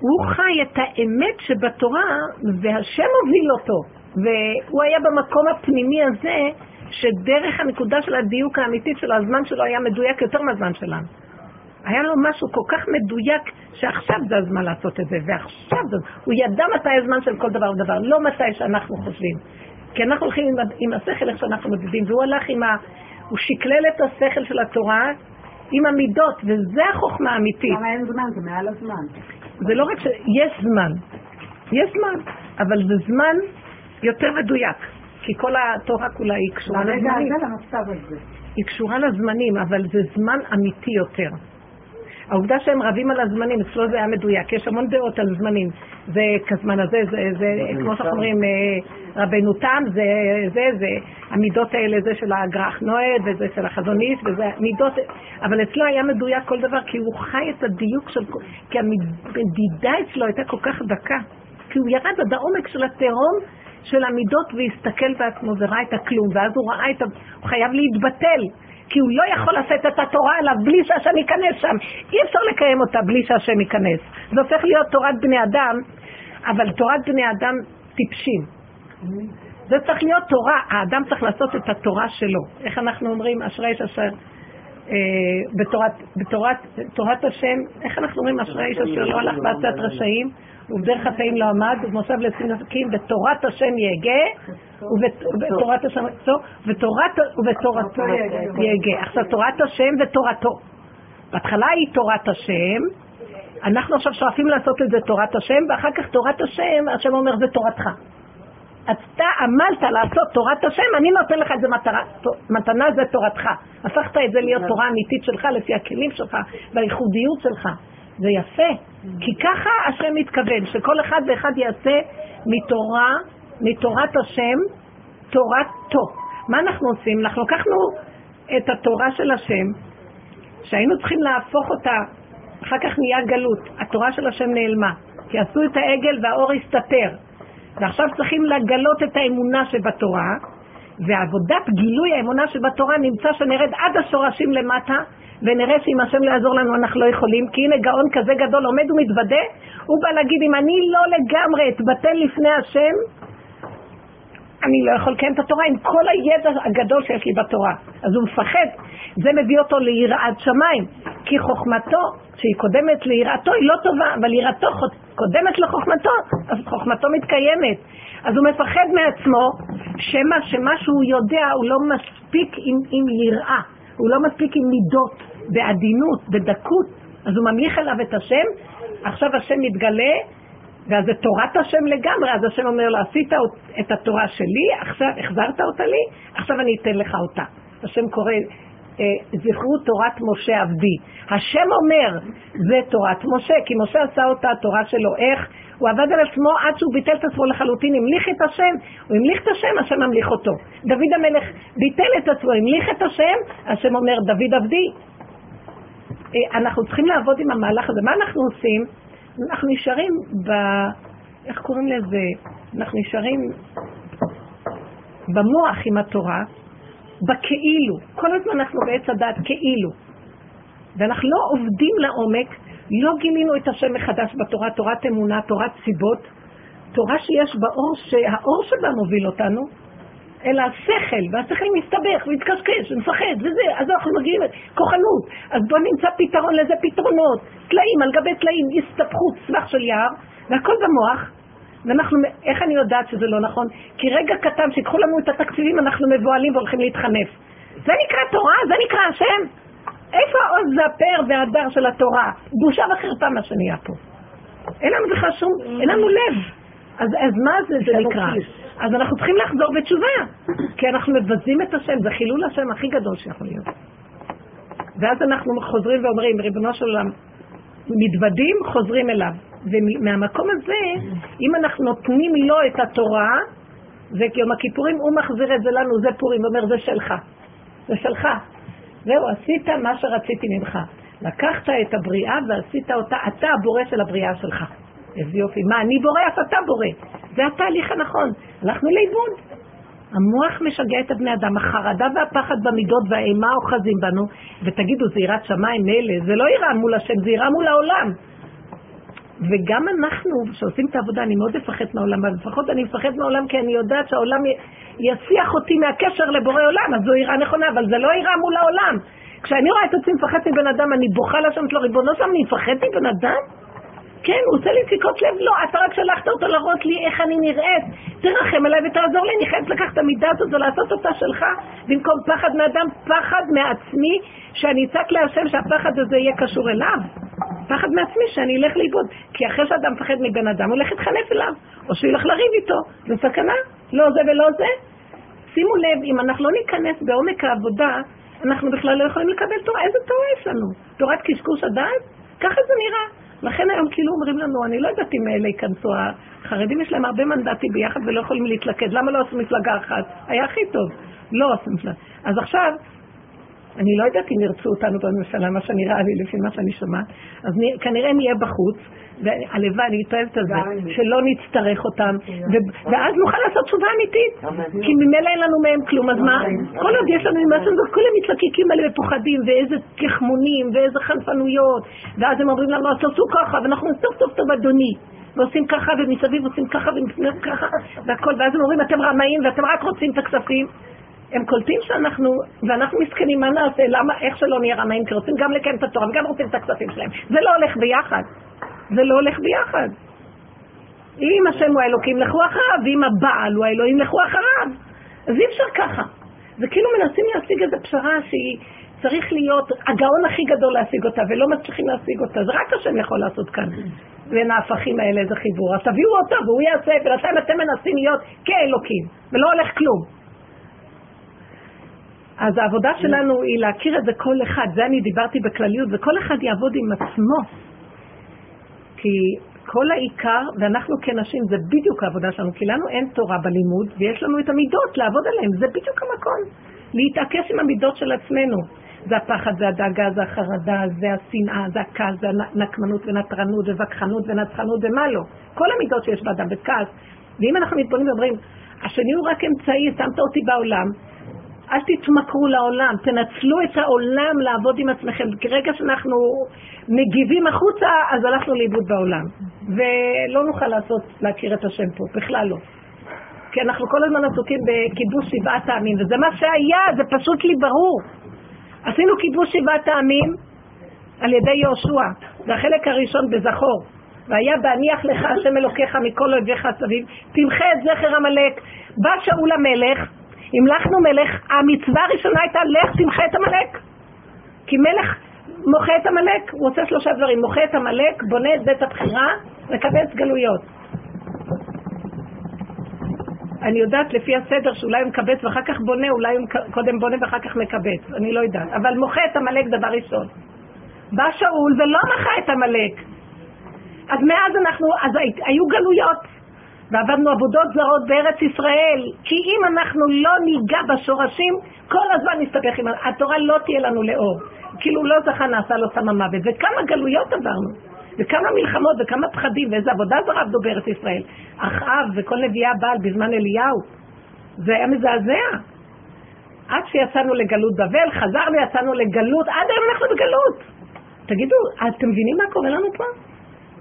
הוא חי את האמת שבתורה, והשם הוביל אותו. והוא היה במקום הפנימי הזה, שדרך הנקודה של הדיוק האמיתית שלו, הזמן שלו היה מדויק יותר מהזמן שלנו. היה לו משהו כל כך מדויק, שעכשיו זה הזמן לעשות את זה, ועכשיו זה... הוא ידע מתי הזמן של כל דבר ודבר, לא מתי שאנחנו חושבים. כי אנחנו הולכים עם, עם השכל איך שאנחנו מודדים, והוא הלך עם ה... הוא שקלל את השכל של התורה עם המידות, וזה החוכמה האמיתית. למה אין זמן? זה מעל הזמן. זה לא רק ש... יש זמן. יש זמן, אבל זה זמן יותר מדויק, כי כל התורה כולה היא קשורה לזמנים. היא קשורה לזמנים, אבל זה זמן אמיתי יותר. העובדה שהם רבים על הזמנים, אצלו זה היה מדויק, יש המון דעות על זמנים. זה כזמן הזה, זה, זה כמו שאנחנו אומרים, אה, רבנו תם, זה, זה, זה, המידות האלה, זה של הגרח נועד, וזה של החזון איש, וזה מידות, אבל אצלו היה מדויק כל דבר, כי הוא חי את הדיוק של, כי המדידה אצלו הייתה כל כך דקה, כי הוא ירד עד העומק של התהום של המידות והסתכל בעצמו וראה את הכלום, ואז הוא ראה את ה... הוא חייב להתבטל. כי הוא לא יכול לשאת את התורה עליו בלי שהשם ייכנס שם. אי אפשר לקיים אותה בלי שהשם ייכנס. זה הופך להיות תורת בני אדם, אבל תורת בני אדם טיפשים. זה צריך להיות תורה, האדם צריך לעשות את התורה שלו. איך אנחנו אומרים, אשרי איש אשר... אה, בתורת, בתורת תורת השם, איך אנחנו אומרים אשרי איש אשר לא הלך בעצת רשעים? ובדרך חטאים לא עמד, ומושב לצינקים, בתורת השם יהגה, ובתורת השם, ובתורתו יהגה. עכשיו, תורת השם ותורתו. בהתחלה היא תורת השם, אנחנו עכשיו שואפים לעשות את זה תורת השם, ואחר כך תורת השם, השם אומר זה תורתך. אתה עמלת לעשות תורת השם, אני נותן לך את זה מטרה, מתנה, זה תורתך. הפכת את זה להיות תורה אמיתית שלך לפי הכלים שלך והייחודיות שלך. זה יפה, כי ככה השם מתכוון, שכל אחד ואחד יעשה מתורה, מתורת השם, תורתו. מה אנחנו עושים? אנחנו לקחנו את התורה של השם, שהיינו צריכים להפוך אותה, אחר כך נהיה גלות, התורה של השם נעלמה, כי עשו את העגל והאור הסתתר, ועכשיו צריכים לגלות את האמונה שבתורה, ועבודת גילוי האמונה שבתורה נמצא שנרד עד השורשים למטה, ונראה שאם השם לא יעזור לנו אנחנו לא יכולים, כי הנה גאון כזה גדול עומד ומתוודה, הוא בא להגיד אם אני לא לגמרי אתבטל לפני השם, אני לא יכול לקיים את התורה עם כל הידע הגדול שיש לי בתורה. אז הוא מפחד, זה מביא אותו ליראת שמיים, כי חוכמתו, שהיא קודמת ליראתו, היא לא טובה, אבל יראתו קודמת לחוכמתו, אז חוכמתו מתקיימת. אז הוא מפחד מעצמו, שמה שמה שהוא יודע הוא לא מספיק עם, עם יראה. הוא לא מספיק עם מידות, בעדינות, בדקות, אז הוא ממליך עליו את השם, עכשיו השם מתגלה, ואז זה תורת השם לגמרי, אז השם אומר לו, עשית את התורה שלי, עכשיו החזרת אותה לי, עכשיו אני אתן לך אותה. השם קורא, זכרו תורת משה עבדי. השם אומר, זה תורת משה, כי משה עשה אותה התורה שלו. איך? הוא עבד על עצמו עד שהוא ביטל את עצמו לחלוטין, המליך את השם, הוא המליך את השם, השם ממליך אותו. דוד המלך ביטל את עצמו, המליך את השם, השם אומר, דוד עבדי. אה, אנחנו צריכים לעבוד עם המהלך הזה. מה אנחנו עושים? אנחנו נשארים ב... איך קוראים לזה? אנחנו נשארים במוח עם התורה, בכאילו. כל הזמן אנחנו בעץ הדת כאילו. ואנחנו לא עובדים לעומק לא גילינו את השם מחדש בתורה, תורת אמונה, תורת סיבות, תורה שיש באור, שהאור שבה מוביל אותנו, אלא השכל, והשכל מסתבך ומתקשקש ומפחד וזה, אז אנחנו מגיעים לכוחנות, אז בואו נמצא פתרון לזה פתרונות, טלאים על גבי טלאים, הסתבכות, סבך של יער, והכל במוח, ואנחנו, איך אני יודעת שזה לא נכון? כי רגע קטן שיקחו לנו את התקציבים אנחנו מבוהלים והולכים להתחנף. זה נקרא תורה? זה נקרא השם? איפה העוז והפאר והדר של התורה? בושה וחרפה מה שנהיה פה. אין לנו בכלל שום, אין לנו לב. אז, אז מה זה, זה נקרא? אז אנחנו צריכים לחזור בתשובה, כי אנחנו מבזים את השם, זה חילול השם הכי גדול שיכול להיות. ואז אנחנו חוזרים ואומרים, ריבונו של עולם, מתוודים, חוזרים אליו. ומהמקום הזה, אם אנחנו נותנים לו את התורה, זה כיום הכיפורים, הוא מחזיר את זה לנו, זה פורים, ואומר, זה שלך. זה שלך. זהו, עשית מה שרציתי ממך. לקחת את הבריאה ועשית אותה, אתה הבורא של הבריאה שלך. איזה יופי. מה, אני בורא, אף אתה בורא. זה התהליך הנכון. הלכנו לאיבוד. המוח משגע את הבני אדם, החרדה והפחד במידות והאימה אוחזים בנו, ותגידו, זה יראת שמיים מילא, זה לא יראה מול השם, זה יראה מול העולם. וגם אנחנו, שעושים את העבודה, אני מאוד מפחד מהעולם, אבל לפחות אני מפחד מהעולם כי אני יודעת שהעולם יסיח אותי מהקשר לבורא עולם, אז זו יראה נכונה, אבל זה לא יראה מול העולם. כשאני רואה את עצמי מפחד מבן אדם, אני בוכה לשם לו, ריבונו שם, אני מפחד מבן אדם? כן, הוא עושה לי סיכות לב, לא, אתה רק שלחת אותו להראות לי איך אני נראית. תרחם עליי ותעזור לי, אני חייבת לקחת את המידה הזאת ולעשות אותה שלך, במקום פחד מאדם, פחד מעצמי, שאני אצעק להשם שהפחד הזה יהיה קשור אליו. פחד מעצמי שאני אלך לאיבוד. כי אחרי שאדם מפחד מבן אדם, הוא הולך להתחנף אליו, או שהוא ילך לריב איתו. זה סכנה, לא זה ולא זה. שימו לב, אם אנחנו לא ניכנס בעומק העבודה, אנחנו בכלל לא יכולים לקבל תורה. איזה תורה יש לנו? תורת קשקוש הדעת? ככה זה נראה. לכן היום כאילו אומרים לנו, אני לא יודעת אם אלה ייכנסו, החרדים יש להם הרבה מנדטים ביחד ולא יכולים להתלכד, למה לא עשו מפלגה אחת? היה הכי טוב. לא עשו מפלגה. אז עכשיו, אני לא יודעת אם ירצו אותנו בממשלה, מה שנראה לי, לפי מה שאני שומעת, אז כנראה נהיה בחוץ, והלוואי, אני מתאהבת על זה, שלא נצטרך אותם, ואז נוכל לעשות תשובה אמיתית, כי ממילא אין לנו מהם כלום, אז מה? כל עוד יש לנו משהו, כולם מתלקקים עליהם ופוחדים, ואיזה כחמונים, ואיזה חנפנויות, ואז הם אומרים לנו, אז תעשו ככה, ואנחנו סוף סוף טוב אדוני. ועושים ככה, ומסביב עושים ככה, ומסביב ככה, והכל, ואז הם אומרים, אתם רמאים, ואתם רק רוצים את הכספים. הם קולטים שאנחנו, ואנחנו מסכנים, מה נעשה? למה, איך שלא נהיה רמאים? כי רוצים גם לקיים את התורה וגם רוצים את הכספים שלהם. זה לא הולך ביחד. זה לא הולך ביחד. אם השם הוא האלוקים, לכו אחריו, ואם הבעל הוא האלוהים, לכו אחריו. אז אי אפשר ככה. זה כאילו מנסים להשיג איזו פשרה שהיא צריך להיות הגאון הכי גדול להשיג אותה, ולא מצליחים להשיג אותה. זה רק השם יכול לעשות כאן. בין ההפכים האלה איזה חיבור. אז תביאו אותו והוא יעשה, ולכן אתם מנסים להיות כאלוקים, ולא הולך כלום. אז העבודה שלנו היא להכיר את זה כל אחד, זה אני דיברתי בכלליות, וכל אחד יעבוד עם עצמו. כי כל העיקר, ואנחנו כנשים, זה בדיוק העבודה שלנו, כי לנו אין תורה בלימוד, ויש לנו את המידות לעבוד עליהן, זה בדיוק המקום. להתעקש עם המידות של עצמנו. זה הפחד, זה הדאגה, זה החרדה, זה השנאה, זה הכעס, זה הנקמנות ונטרנות ווכחנות ונצחנות ומה לא. כל המידות שיש באדם, וכעס. ואם אנחנו מתבוננים ואומרים, השני הוא רק אמצעי, שמת אותי בעולם, אל תתמכרו לעולם, תנצלו את העולם לעבוד עם עצמכם. כי רגע שאנחנו מגיבים החוצה, אז הלכנו לאיבוד בעולם. ולא נוכל לעשות, להכיר את השם פה, בכלל לא. כי אנחנו כל הזמן עסוקים בכיבוש שבעת העמים, וזה מה שהיה, זה פשוט לי ברור. עשינו כיבוש שבעת העמים על ידי יהושע, זה החלק הראשון בזכור. והיה בהניח לך השם אלוקיך מכל אויביך סביב, תמחה את זכר עמלק. בא שאול המלך, המלכנו מלך, המצווה הראשונה הייתה לך תמחה את עמלק. כי מלך מוחה את עמלק, הוא עושה שלושה דברים, מוחה את עמלק, בונה את בית הבחירה, מקבץ גלויות. אני יודעת לפי הסדר שאולי הוא מקבץ ואחר כך בונה, אולי הוא קודם בונה ואחר כך מקבץ, אני לא יודעת. אבל מוחה את עמלק דבר ראשון. בא שאול ולא מחה את עמלק. אז מאז אנחנו, אז היו גלויות. ועבדנו עבודות זרות בארץ ישראל, כי אם אנחנו לא ניגע בשורשים, כל הזמן נסתבך עם... התורה לא תהיה לנו לאור. כאילו לא זכה נעשה לו סם המוות. וכמה גלויות עברנו, וכמה מלחמות, וכמה פחדים, ואיזה עבודה זרה עבדו בארץ ישראל. אחאב וכל נביאי הבעל בזמן אליהו. זה היה מזעזע. עד שיצאנו לגלות בבל, חזרנו, יצאנו לגלות, עד היום אנחנו בגלות. תגידו, אתם מבינים מה קורה לנו פה?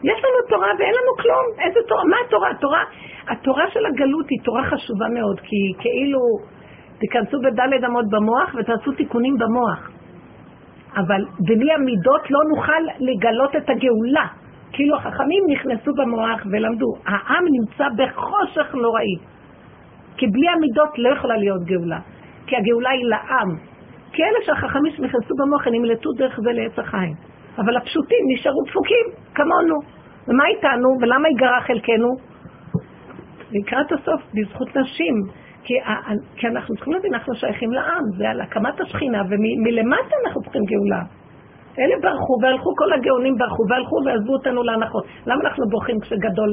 יש לנו תורה ואין לנו כלום. איזה תורה? מה התורה? התורה, התורה של הגלות היא תורה חשובה מאוד, כי כאילו תיכנסו בדלת אמות במוח ותעשו תיקונים במוח. אבל בלי המידות לא נוכל לגלות את הגאולה. כאילו החכמים נכנסו במוח ולמדו. העם נמצא בחושך נוראי. כי בלי המידות לא יכולה להיות גאולה. כי הגאולה היא לעם. כי אלה שהחכמים שנכנסו במוח, הם נמלטו דרך זה לעץ החיים. אבל הפשוטים נשארו דפוקים, כמונו. ומה איתנו, ולמה ייגרע חלקנו? לקראת הסוף, בזכות נשים. כי, כי אנחנו צריכים להבין, אנחנו שייכים לעם, זה על הקמת השכינה, ומלמטה אנחנו צריכים גאולה. אלה ברחו, והלכו כל הגאונים ברחו, והלכו ועזבו אותנו להנחות. למה אנחנו בוכים כשגדול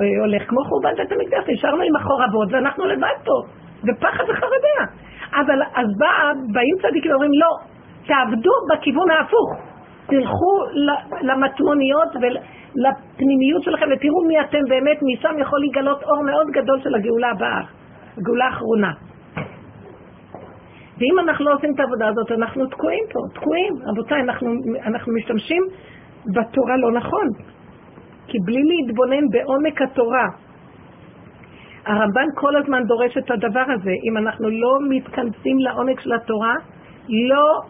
אה, הולך? כמו חורבן בית המקדש, נשארנו עם החורבות, ואנחנו לבד פה, בפחד וחרדה. אבל אז בא, באים צדיקים ואומרים, לא, תעבדו בכיוון ההפוך. תלכו למטמוניות ולפנימיות שלכם ותראו מי אתם באמת, משם יכול להיגלות אור מאוד גדול של הגאולה הבאה, הגאולה האחרונה. ואם אנחנו לא עושים את העבודה הזאת, אנחנו תקועים פה, תקועים. רבותיי, אנחנו, אנחנו משתמשים בתורה לא נכון. כי בלי להתבונן בעומק התורה, הרמב"ן כל הזמן דורש את הדבר הזה. אם אנחנו לא מתכנסים לעומק של התורה, לא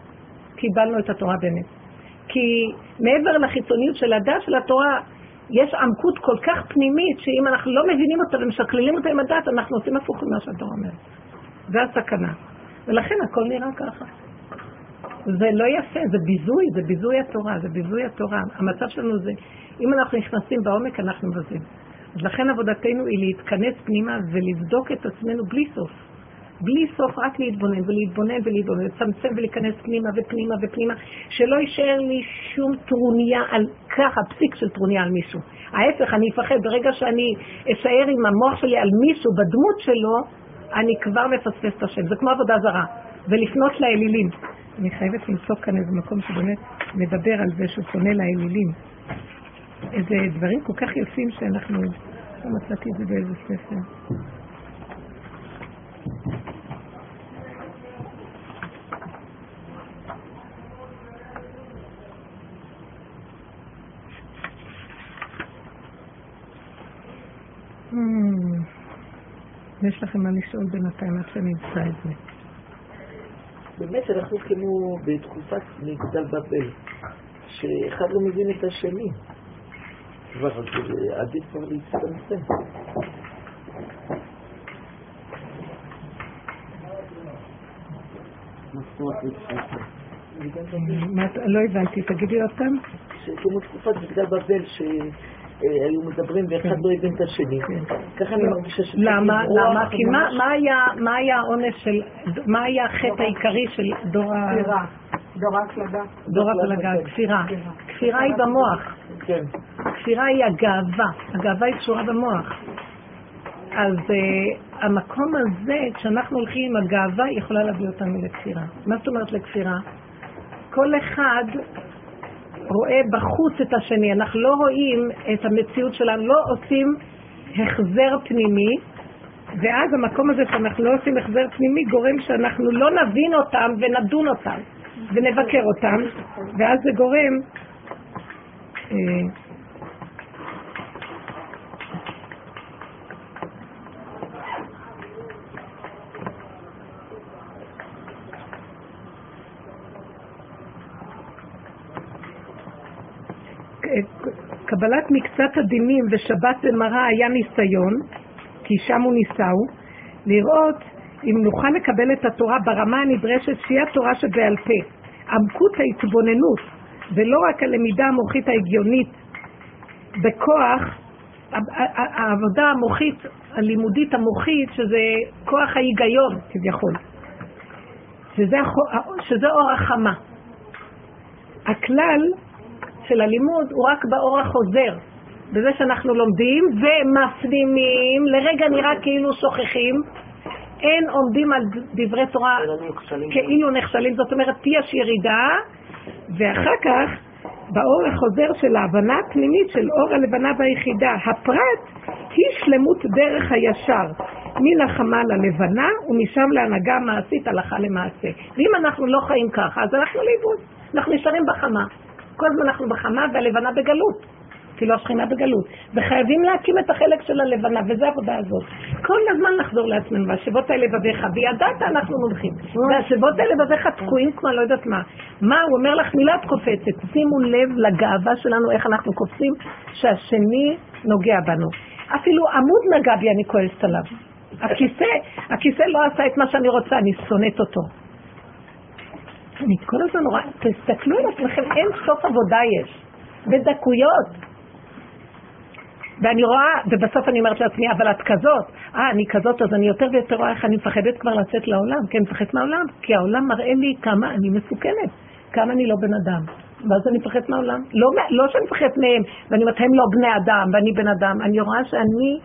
קיבלנו את התורה באמת. כי מעבר לחיצוניות של הדת של התורה, יש עמקות כל כך פנימית, שאם אנחנו לא מבינים אותה ומשקללים אותה עם הדת, אנחנו עושים הפוך ממה שהתורה אומרת. זה הסכנה. ולכן הכל נראה ככה. זה לא יפה, זה ביזוי, זה ביזוי התורה, זה ביזוי התורה. המצב שלנו זה, אם אנחנו נכנסים בעומק, אנחנו מבזים. אז לכן עבודתנו היא להתכנס פנימה ולבדוק את עצמנו בלי סוף. בלי סוף רק להתבונן ולהתבונן ולהתבונן, לצמצם ולהיכנס פנימה ופנימה ופנימה, שלא יישאר לי שום טרוניה על ככה, פסיק של טרוניה על מישהו. ההפך, אני אפחד, ברגע שאני אשאר עם המוח שלי על מישהו בדמות שלו, אני כבר מפספס את השם. זה כמו עבודה זרה. ולפנות לאלילים. אני חייבת למצוא כאן איזה מקום שבאמת מדבר על זה שהוא פונה לאלילים. איזה דברים כל כך יפים שאנחנו... לא מצאתי את זה באיזה ספר. יש לכם מה לשאול בינתיים עד שאני אמצא את זה. באמת אנחנו כמו בתקופת מגדל בבל, שאחד לא מבין את השני. כבר עדיף כבר להצטמצם. לא הבנתי, תגידי עוד פעם. כמו תקופת מגדל בבל, שהיו מדברים ואחד לא הבין את השני. כן. ככה אני מרגישה ש... למה? למה? כי מה היה העונש של... מה היה החטא העיקרי של דור ה... דור ההפלגה. דור ההפלגה, כפירה. כפירה היא במוח. כן. כפירה היא הגאווה. הגאווה היא קשורה במוח. אז uh, המקום הזה, כשאנחנו הולכים עם הגאווה, יכולה להביא אותנו לכפירה. מה זאת אומרת לכפירה? כל אחד רואה בחוץ את השני, אנחנו לא רואים את המציאות שלנו, לא עושים החזר פנימי, ואז המקום הזה שאנחנו לא עושים החזר פנימי גורם שאנחנו לא נבין אותם ונדון אותם ונבקר אותם, ואז זה גורם אה, קבלת מקצת הדינים ושבת במראה היה ניסיון, כי שם הוא ניסהו, לראות אם נוכל לקבל את התורה ברמה הנדרשת שהיא התורה שבעל פה. עמקות ההתבוננות, ולא רק הלמידה המוחית ההגיונית בכוח, העבודה המוחית, הלימודית המוחית, שזה כוח ההיגיון כביכול, שזה, שזה אור החמה. הכלל של הלימוד הוא רק באור החוזר, בזה שאנחנו לומדים ומפנימים, לרגע נראה כאילו שוכחים, אין עומדים על דברי תורה כאילו נכשלים, זאת אומרת יש ירידה, ואחר כך באור החוזר של ההבנה הפנימית של אור הלבנה והיחידה, הפרט היא שלמות דרך הישר, מן החמה ללבנה ומשם להנהגה מעשית הלכה למעשה. ואם אנחנו לא חיים ככה, אז אנחנו לאיבוד, אנחנו נשארים בחמה. כל הזמן אנחנו בחמה והלבנה בגלות. כאילו השכינה בגלות. וחייבים להקים את החלק של הלבנה, וזו העבודה הזאת. כל הזמן לחזור לעצמנו, והשבות האלה בביך, וידעת אנחנו מולכים. והשבות האלה בביך תקועים כמו אני לא יודעת מה. מה, הוא אומר לך מילה את קופצת. שימו לב לגאווה שלנו, איך אנחנו קופצים, שהשני נוגע בנו. אפילו עמוד נגע בי, אני כועסת עליו. הכיסא, הכיסא לא עשה את מה שאני רוצה, אני שונאת אותו. אני כל הזמן רואה, תסתכלו על עצמכם, אין סוף עבודה יש, בדקויות. ואני רואה, ובסוף אני אומרת לעצמי, אבל את כזאת, אה, אני כזאת, אז אני יותר ויותר רואה איך אני מפחדת כבר לצאת לעולם, כי אני מפחדת מהעולם, כי העולם מראה לי כמה אני מסוכנת, כמה אני לא בן אדם. ואז אני מפחדת מהעולם. לא, לא שאני מפחדת מהם, ואני אומרת, הם לא בני אדם, ואני בן אדם. אני רואה שאני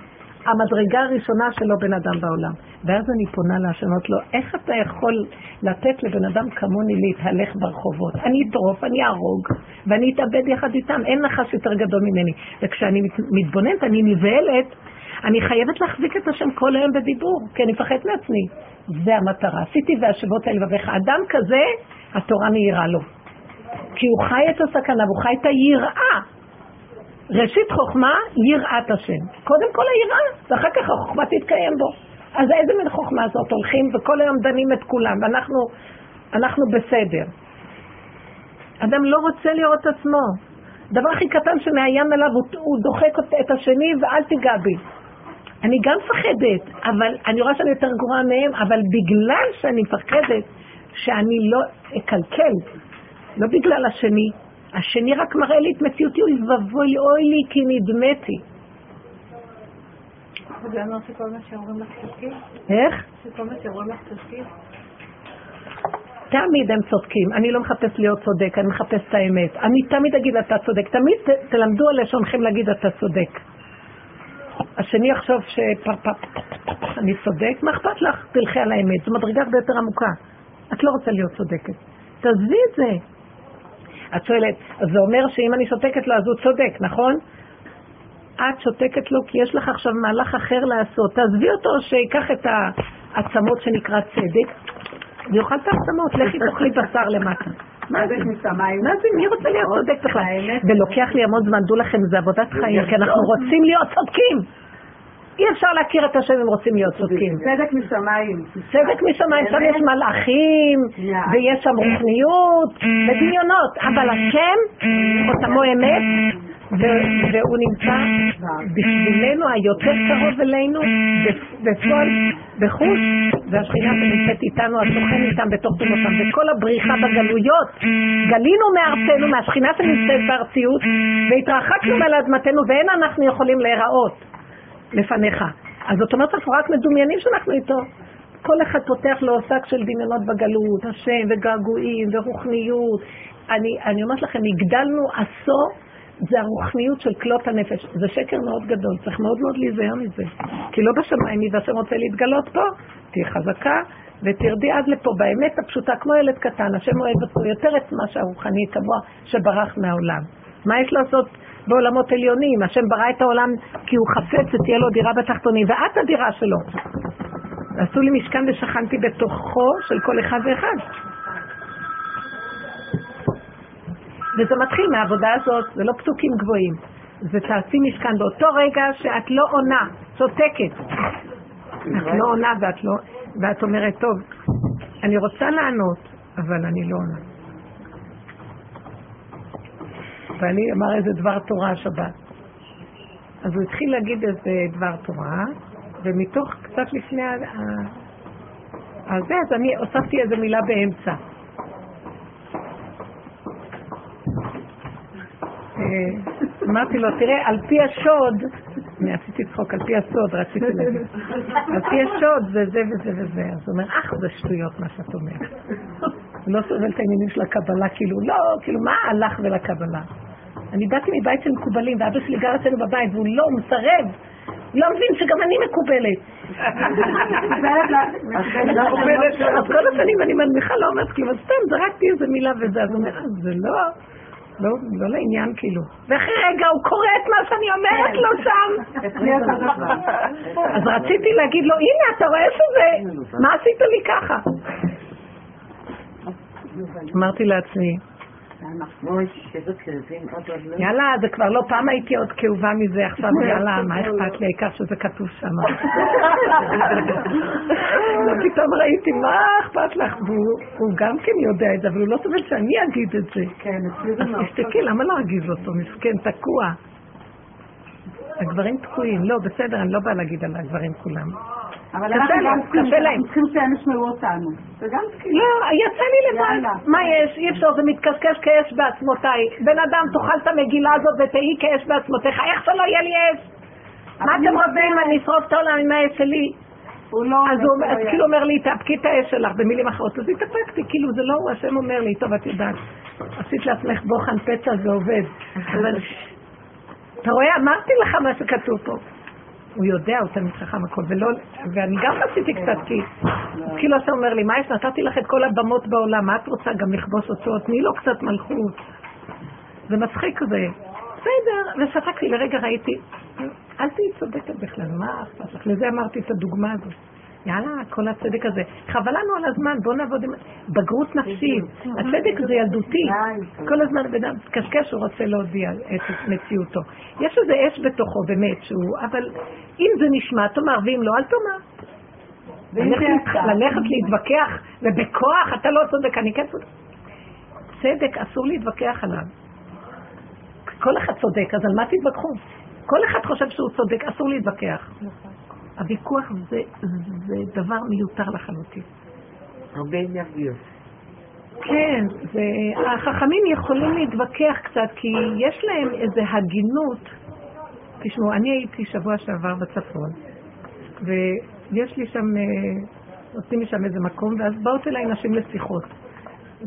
המדרגה הראשונה שלו בן אדם בעולם. ואז אני פונה להשם, אומרת לו, איך אתה יכול לתת לבן אדם כמוני להתהלך ברחובות? אני אטרוף, אני אהרוג, ואני אתאבד יחד איתם, אין נחש יותר גדול ממני. וכשאני מתבוננת, אני נבהלת, אני חייבת להחזיק את השם כל היום בדיבור, כי אני מפחדת מעצמי. זה המטרה. עשיתי והשבות על לבביך. אדם כזה, התורה מאירה לו. כי הוא חי את הסכנה והוא חי את היראה. ראשית חוכמה, יראת השם. קודם כל היראה, ואחר כך החוכמה תתקיים בו. אז איזה מין חוכמה זאת? הולכים וכל היום דנים את כולם, ואנחנו אנחנו בסדר. אדם לא רוצה לראות את עצמו. דבר הכי קטן שמאיים עליו, הוא, הוא דוחק את השני ואל תיגע בי. אני גם מפחדת, אבל אני רואה שאני יותר גרועה מהם, אבל בגלל שאני מפחדת שאני לא אקלקל, לא בגלל השני, השני רק מראה לי את מציאותי, אוי ואבוי, אוי לי כי נדמתי. זה אומר שכל מה שאומרים לך צודקים? איך? שכל מה שאומרים לך צודקים? תמיד הם צודקים. אני לא מחפש להיות צודק, אני מחפש את האמת. אני תמיד אגיד אתה צודק. תמיד ת, תלמדו על לשונכם להגיד אתה צודק. השני יחשוב שאני צודק, מה אכפת לך? תלכי על האמת. זו מדרגה הרבה יותר עמוקה. את לא רוצה להיות צודקת. תעזבי את זה. את שואלת, אז זה אומר שאם אני שותקת לו אז הוא צודק, נכון? את שותקת לו כי יש לך עכשיו מהלך אחר לעשות. תעזבי אותו שיקח את העצמות שנקרא צדק, ויאכל את העצמות, לכי תאכלי בשר למטה. מה זה משמיים? מה זה, מי רוצה להיות צודק בכלל? ולוקח לי המון זמן, דעו לכם, זה עבודת חיים, כי אנחנו רוצים להיות צודקים. אי אפשר להכיר את השם אם רוצים להיות צודקים. צדק משמיים. צדק משמיים, שם יש מלאכים, ויש שם רוחניות, ודמיונות, אבל השם, חותמו אמת, והוא נמצא בשבילנו, היותר קרוב אלינו, בפועל, בחוש, והשכינה שנמצאת איתנו, הסוכן איתם בתוך תומותם, וכל הבריחה בגלויות, גלינו מארצנו, מהשכינה שנמצאת בארציות, והתרחקנו מעל אדמתנו, ואין אנחנו יכולים להיראות לפניך. אז זאת אומרת, אנחנו רק מדומיינים שאנחנו איתו. כל אחד פותח לו שק של דמיונות בגלות, השם וגעגועים ורוחניות. אני, אני אומרת לכם, הגדלנו עשור זה הרוחניות של כלות הנפש. זה שקר מאוד גדול, צריך מאוד מאוד להיזהר מזה. כי לא בשמיים, מי והשם רוצה להתגלות פה, תהיי חזקה ותרדי עד לפה, באמת הפשוטה, כמו ילד קטן, השם אוהב אותו יותר את מה שהרוחני כמוה שברח מהעולם. מה יש לעשות בעולמות עליונים? השם ברא את העולם כי הוא חפץ שתהיה לו דירה בתחתונים, ואת הדירה שלו. עשו לי משכן ושכנתי בתוכו של כל אחד ואחד. וזה מתחיל מהעבודה הזאת, זה לא פסוקים גבוהים. זה תעשי משכן באותו רגע שאת לא עונה, שותקת. את לא עונה ואת לא... ואת אומרת, טוב, אני רוצה לענות, אבל אני לא עונה. ואני אמר איזה דבר תורה השבת. אז הוא התחיל להגיד איזה דבר תורה, ומתוך קצת לפני ה... זה, אז אני הוספתי איזה מילה באמצע. אה, אמרתי לו, תראה, על פי השוד, אני עשיתי צחוק, על פי הסוד, רציתי להגיד, על פי השוד זה זה וזה וזה. אז הוא אומר, אך, זה שטויות מה שאת אומרת. הוא לא סובל את העניינים של הקבלה, כאילו, לא, כאילו, מה הלך ולקבלה? אני באתי מבית של מקובלים, ואבא שלי גר אצלנו בבית, והוא לא, הוא מסרב. לא מבין שגם אני מקובלת. אז כל השנים אני מנמיכה, לא אומרת כלום, אז סתם זרקתי איזה מילה וזה, אז הוא אומר, זה לא... לא, לא לעניין כאילו. ואחרי רגע הוא קורא את מה שאני אומרת לו שם. אז רציתי להגיד לו, הנה, אתה רואה שזה, מה עשית לי ככה? אמרתי לעצמי, יאללה, זה כבר לא, פעם הייתי עוד כאובה מזה, עכשיו יאללה, מה אכפת לי, העיקר שזה כתוב שם. פתאום ראיתי, מה אכפת לך? והוא גם כן יודע את זה, אבל הוא לא סובל שאני אגיד את זה. כן. אז תסתכלי, למה לא אגיד אותו? מסכן, תקוע. הגברים תקועים. לא, בסדר, אני לא באה להגיד על הגברים כולם. אבל אנחנו גם צריכים שהם ישמעו אותנו. לא, יצא לי לבד. מה יש? אי אפשר, זה מתקשקש כאש בעצמותיי. בן אדם, תאכל את המגילה הזאת ותהי כאש בעצמותיך. איך שלא יהיה לי אש? מה אתם רוצים? אני אשרוף את העולם עם האש שלי. הוא לא... אז הוא כאילו אומר לי, תאפקי את האש שלך, במילים אחרות. אז התאפקתי, כאילו זה לא הוא, השם אומר לי, טוב, את יודעת, עשית לעצמך בוחן פצע, זה עובד. אבל אתה רואה, אמרתי לך מה שכתוב פה. הוא יודע, הוא תמיד חכם הכל, ולא, ואני גם עשיתי קצת, כי כאילו אתה אומר לי, מה יש, נתתי לך את כל הבמות בעולם, מה את רוצה גם לכבוש אותו, תני לו קצת מלכות. זה מצחיק זה. בסדר, ושתקתי, לרגע ראיתי, אל תהיי צודקת בכלל, מה אכפת לך? לזה אמרתי את הדוגמה הזאת. יאללה, כל הצדק הזה. חבל לנו על הזמן, בואו נעבוד עם... בגרות נפשית. הצדק זה ילדותי. כל הזמן בן אדם קשקש, הוא רוצה להודיע את מציאותו. יש איזה אש בתוכו, באמת, שהוא... אבל אם זה נשמע, תאמר, ואם לא, אל תאמר. ללכת להתווכח, ובכוח, אתה לא צודק, אני כן צודק. צדק, אסור להתווכח עליו. כל אחד צודק, אז על מה תתווכחו? כל אחד חושב שהוא צודק, אסור להתווכח. הוויכוח זה, זה דבר מיותר לחלוטין. הרבה אנרגיות. כן, והחכמים יכולים להתווכח קצת, כי יש להם איזו הגינות. תשמעו, אני הייתי שבוע שעבר בצפון, ויש לי שם, אה, נותנים לי שם איזה מקום, ואז באות אליי נשים לשיחות.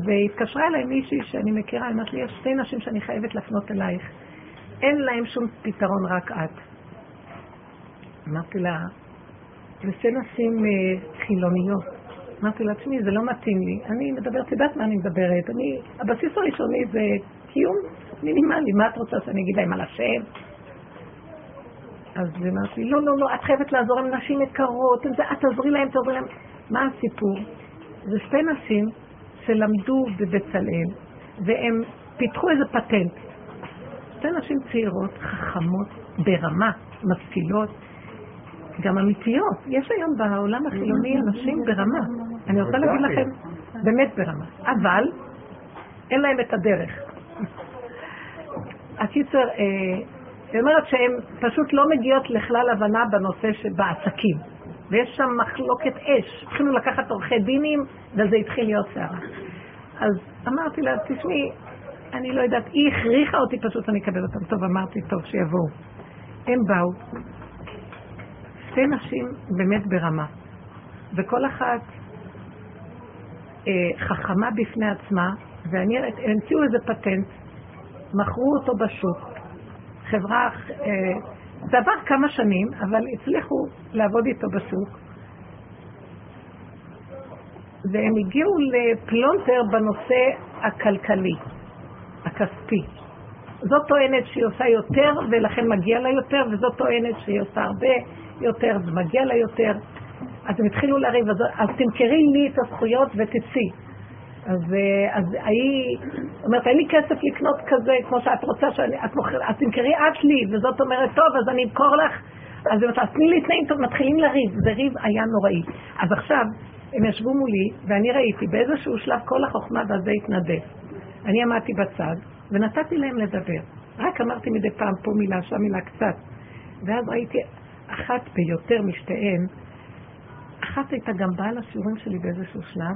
והתקשרה אליי מישהי שאני מכירה, היא אמרת לי, יש שתי נשים שאני חייבת להפנות אלייך. אין להם שום פתרון, רק את. אמרתי לה, זה שתי נשים אה, חילוניות. אמרתי תשמעי, זה לא מתאים לי. אני מדברת, יודעת מה אני מדברת. אני, הבסיס הראשוני זה קיום מינימלי. מה את רוצה שאני אגיד להם על השם? אז היא אמרת לי, לא, לא, לא, את חייבת לעזור עם נשים יקרות, את תעזרי להם, תעזרי להם. מה הסיפור? זה שתי נשים שלמדו בבצלאל, והם פיתחו איזה פטנט. שתי נשים צעירות, חכמות, ברמה, משכילות, גם אמיתיות. יש היום בעולם החילוני אנשים ברמה. אני רוצה להגיד לכם, באמת ברמה. אבל אין להם את הדרך. הקיצר, אה, היא אומרת שהן פשוט לא מגיעות לכלל הבנה בנושא שבעסקים. ויש שם מחלוקת אש. התחילו לקחת עורכי דינים, וזה התחיל להיות סערה. אז אמרתי לה, תשמעי, אני לא יודעת, היא הכריחה אותי פשוט, אני אקבל אותם. טוב, אמרתי, טוב, שיבואו. הם באו, שתי נשים באמת ברמה, וכל אחת אה, חכמה בפני עצמה, ואני, המציאו איזה פטנט, מכרו אותו בשוק. חברה, אה, זה עבר כמה שנים, אבל הצליחו לעבוד איתו בשוק, והם הגיעו לפלונטר בנושא הכלכלי, הכספי. זאת טוענת שהיא עושה יותר ולכן מגיע לה יותר, וזאת טוענת שהיא עושה הרבה יותר ומגיע לה יותר. אז הם התחילו לריב, אז, אז תמכרי לי את הזכויות ותצאי. אז, אה, אז היא אומרת, אין לי כסף לקנות כזה כמו שאת רוצה, שאני, את מוכר, אז תמכרי את לי, וזאת אומרת, טוב, אז אני אמכור לך. אז היא אומרת, אז תני לי תנאים טוב, מתחילים לריב, זה ריב היה נוראי. אז עכשיו, הם ישבו מולי, ואני ראיתי, באיזשהו שלב כל החוכמה והזה התנדף. אני עמדתי בצד, ונתתי להם לדבר. רק אמרתי מדי פעם פה מילה, שם מילה קצת. ואז ראיתי אחת ביותר משתיהן, אחת הייתה גם באה לשיעורים שלי באיזשהו שלב,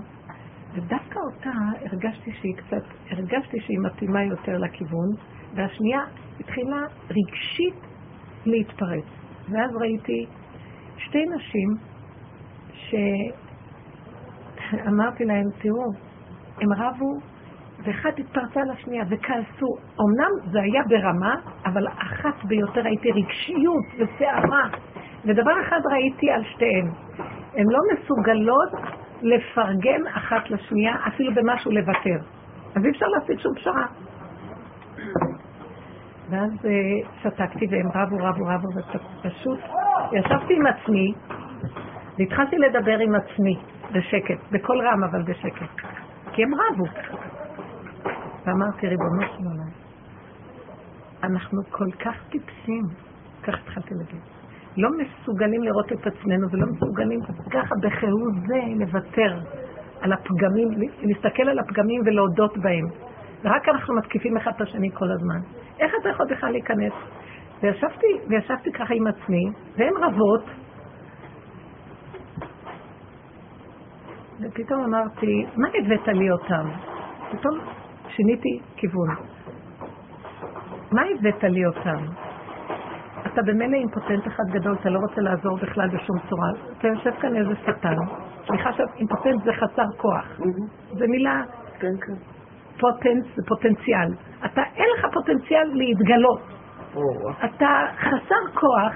ודווקא אותה הרגשתי שהיא קצת, הרגשתי שהיא מתאימה יותר לכיוון, והשנייה התחילה רגשית להתפרץ. ואז ראיתי שתי נשים שאמרתי להן, תראו, הם רבו, ואחת התפרצה לשנייה וכעסו. אמנם זה היה ברמה, אבל אחת ביותר ראיתי רגשיות וסערה. ודבר אחד ראיתי על שתיהן, הן לא מסוגלות לפרגן אחת לשנייה, אפילו במשהו לוותר. אז אי אפשר להשיג שום פשרה. ואז uh, שתקתי והם רבו, רבו, רבו, ופשוט ישבתי עם עצמי והתחלתי לדבר עם עצמי בשקט, בקול רם אבל בשקט. כי הם רבו. ואמרתי, ריבונו של עולם, אנחנו כל כך טיפסים, כך התחלתי להגיד. לא מסוגלים לראות את עצמנו ולא מסוגלים ככה בכהוא זה לוותר על הפגמים, להסתכל על הפגמים ולהודות בהם. ורק אנחנו מתקיפים אחד את השני כל הזמן. איך אתה יכול בכלל להיכנס? וישבתי, וישבתי ככה עם עצמי, והן רבות, ופתאום אמרתי, מה הבאת לי אותם? פתאום שיניתי כיוון. מה הבאת לי אותם? אתה במילא אימפוטנט אחד גדול, אתה לא רוצה לעזור בכלל בשום צורה. אתה יושב כאן איזה שטן. סליחה שאימפוטנט זה חסר כוח. זה מילה... כן, כן. פוטנס זה פוטנציאל. אתה, אין לך פוטנציאל להתגלות. אתה חסר כוח,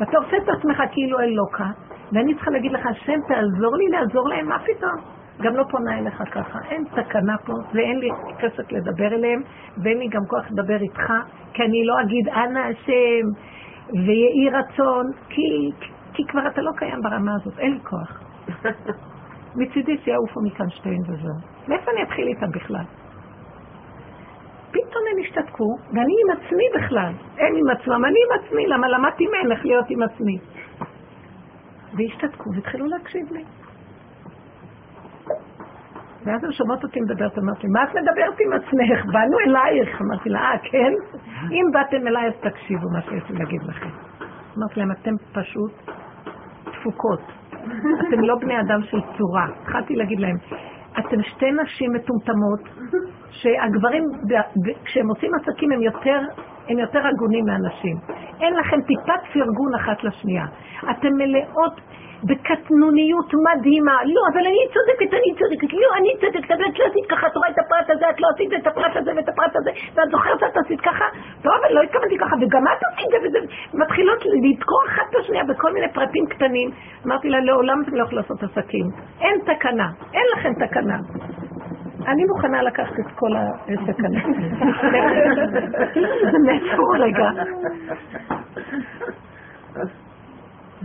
ואתה עושה את עצמך כאילו אלוקה, ואני צריכה להגיד לך, השם, תעזור לי לעזור להם, מה פתאום? גם לא פונה אליך ככה. אין תקנה פה, ואין לי כסף לדבר אליהם, ואין לי גם כוח לדבר איתך, כי אני לא אגיד, אנא השם, ויהי רצון, כי, כי כבר אתה לא קיים ברמה הזאת, אין לי כוח. מצידי שיעופו מכאן שתיהן וזהו. מאיפה אני אתחיל איתם בכלל? פתאום הם השתתקו, ואני עם עצמי בכלל. הם עם עצמם, אני עם עצמי, למה למדתי מהם איך להיות עם עצמי. והשתתקו והתחילו להקשיב לי. ואז הן שומעות אותי מדברת, אמרתי, מה את מדברת עם עצמך? באנו אלייך. אמרתי לה, אה, כן? אם באתם אליי, אז תקשיבו מה שיש לי להגיד לכם. אמרתי להם, אתם פשוט תפוקות. אתם לא בני אדם של צורה. התחלתי להגיד להם, אתם שתי נשים מטומטמות, שהגברים, כשהם עושים עסקים, הם יותר, הם יותר הגונים מהנשים. אין לכם טיפת פרגון אחת לשנייה. אתן מלאות בקטנוניות מדהימה. לא, אבל אני צודקת, אני צודקת. לא, אני צודקת, אבל את לא עשית ככה, את רואה את הפרט הזה, את לא עשית את הפרט הזה ואת הפרט הזה, ואת זוכרת שאת עשית ככה? לא, אבל לא התכוונתי ככה, וגם את עשית את זה, וזה... מתחילות לתקוע אחת בשנייה בכל מיני פרטים קטנים. אמרתי לה, לעולם אתם לא יכולים לעשות עסקים. אין תקנה, אין לכם תקנה. אני מוכנה לקחת את כל הסכנה. זה נעצרו רגע.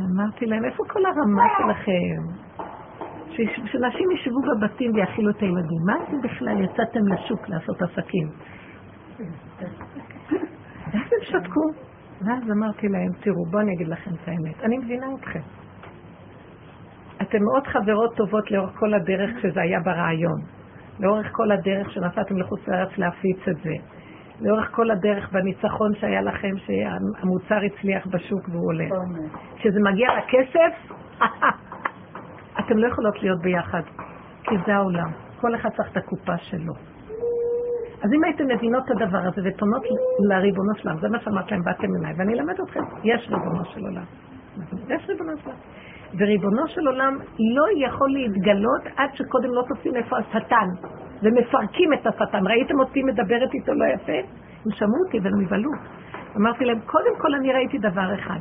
אמרתי להם, איפה כל הרמה שלכם? שנשים ישבו בבתים ויאכילו את הילדים. מה אתם בכלל יצאתם לשוק לעשות עסקים? ואז הם שתקו. ואז אמרתי להם, תראו, בואו אני אגיד לכם את האמת. אני מבינה אתכם. אתן מאוד חברות טובות לאורך כל הדרך כשזה היה ברעיון. לאורך כל הדרך שנסעתם לחוץ לארץ להפיץ את זה. לאורך כל הדרך בניצחון שהיה לכם, שהמוצר הצליח בשוק והוא עולה. כשזה מגיע לכסף, אתם לא יכולות להיות ביחד, כי זה העולם. כל אחד צריך את הקופה שלו. אז אם הייתם מבינות את הדבר הזה ופונות לריבונו שלם, זה מה שאמרת להם, באתם אליי, ואני אלמד אתכם, יש ריבונו של עולם. יש ריבונו של עולם. וריבונו של עולם לא יכול להתגלות עד שקודם לא תופסים איפה השטן, ומפרקים את השטן. ראיתם אותי מדברת איתו לא יפה? הם שמעו אותי והם נבהלו. אמרתי להם, קודם כל אני ראיתי דבר אחד.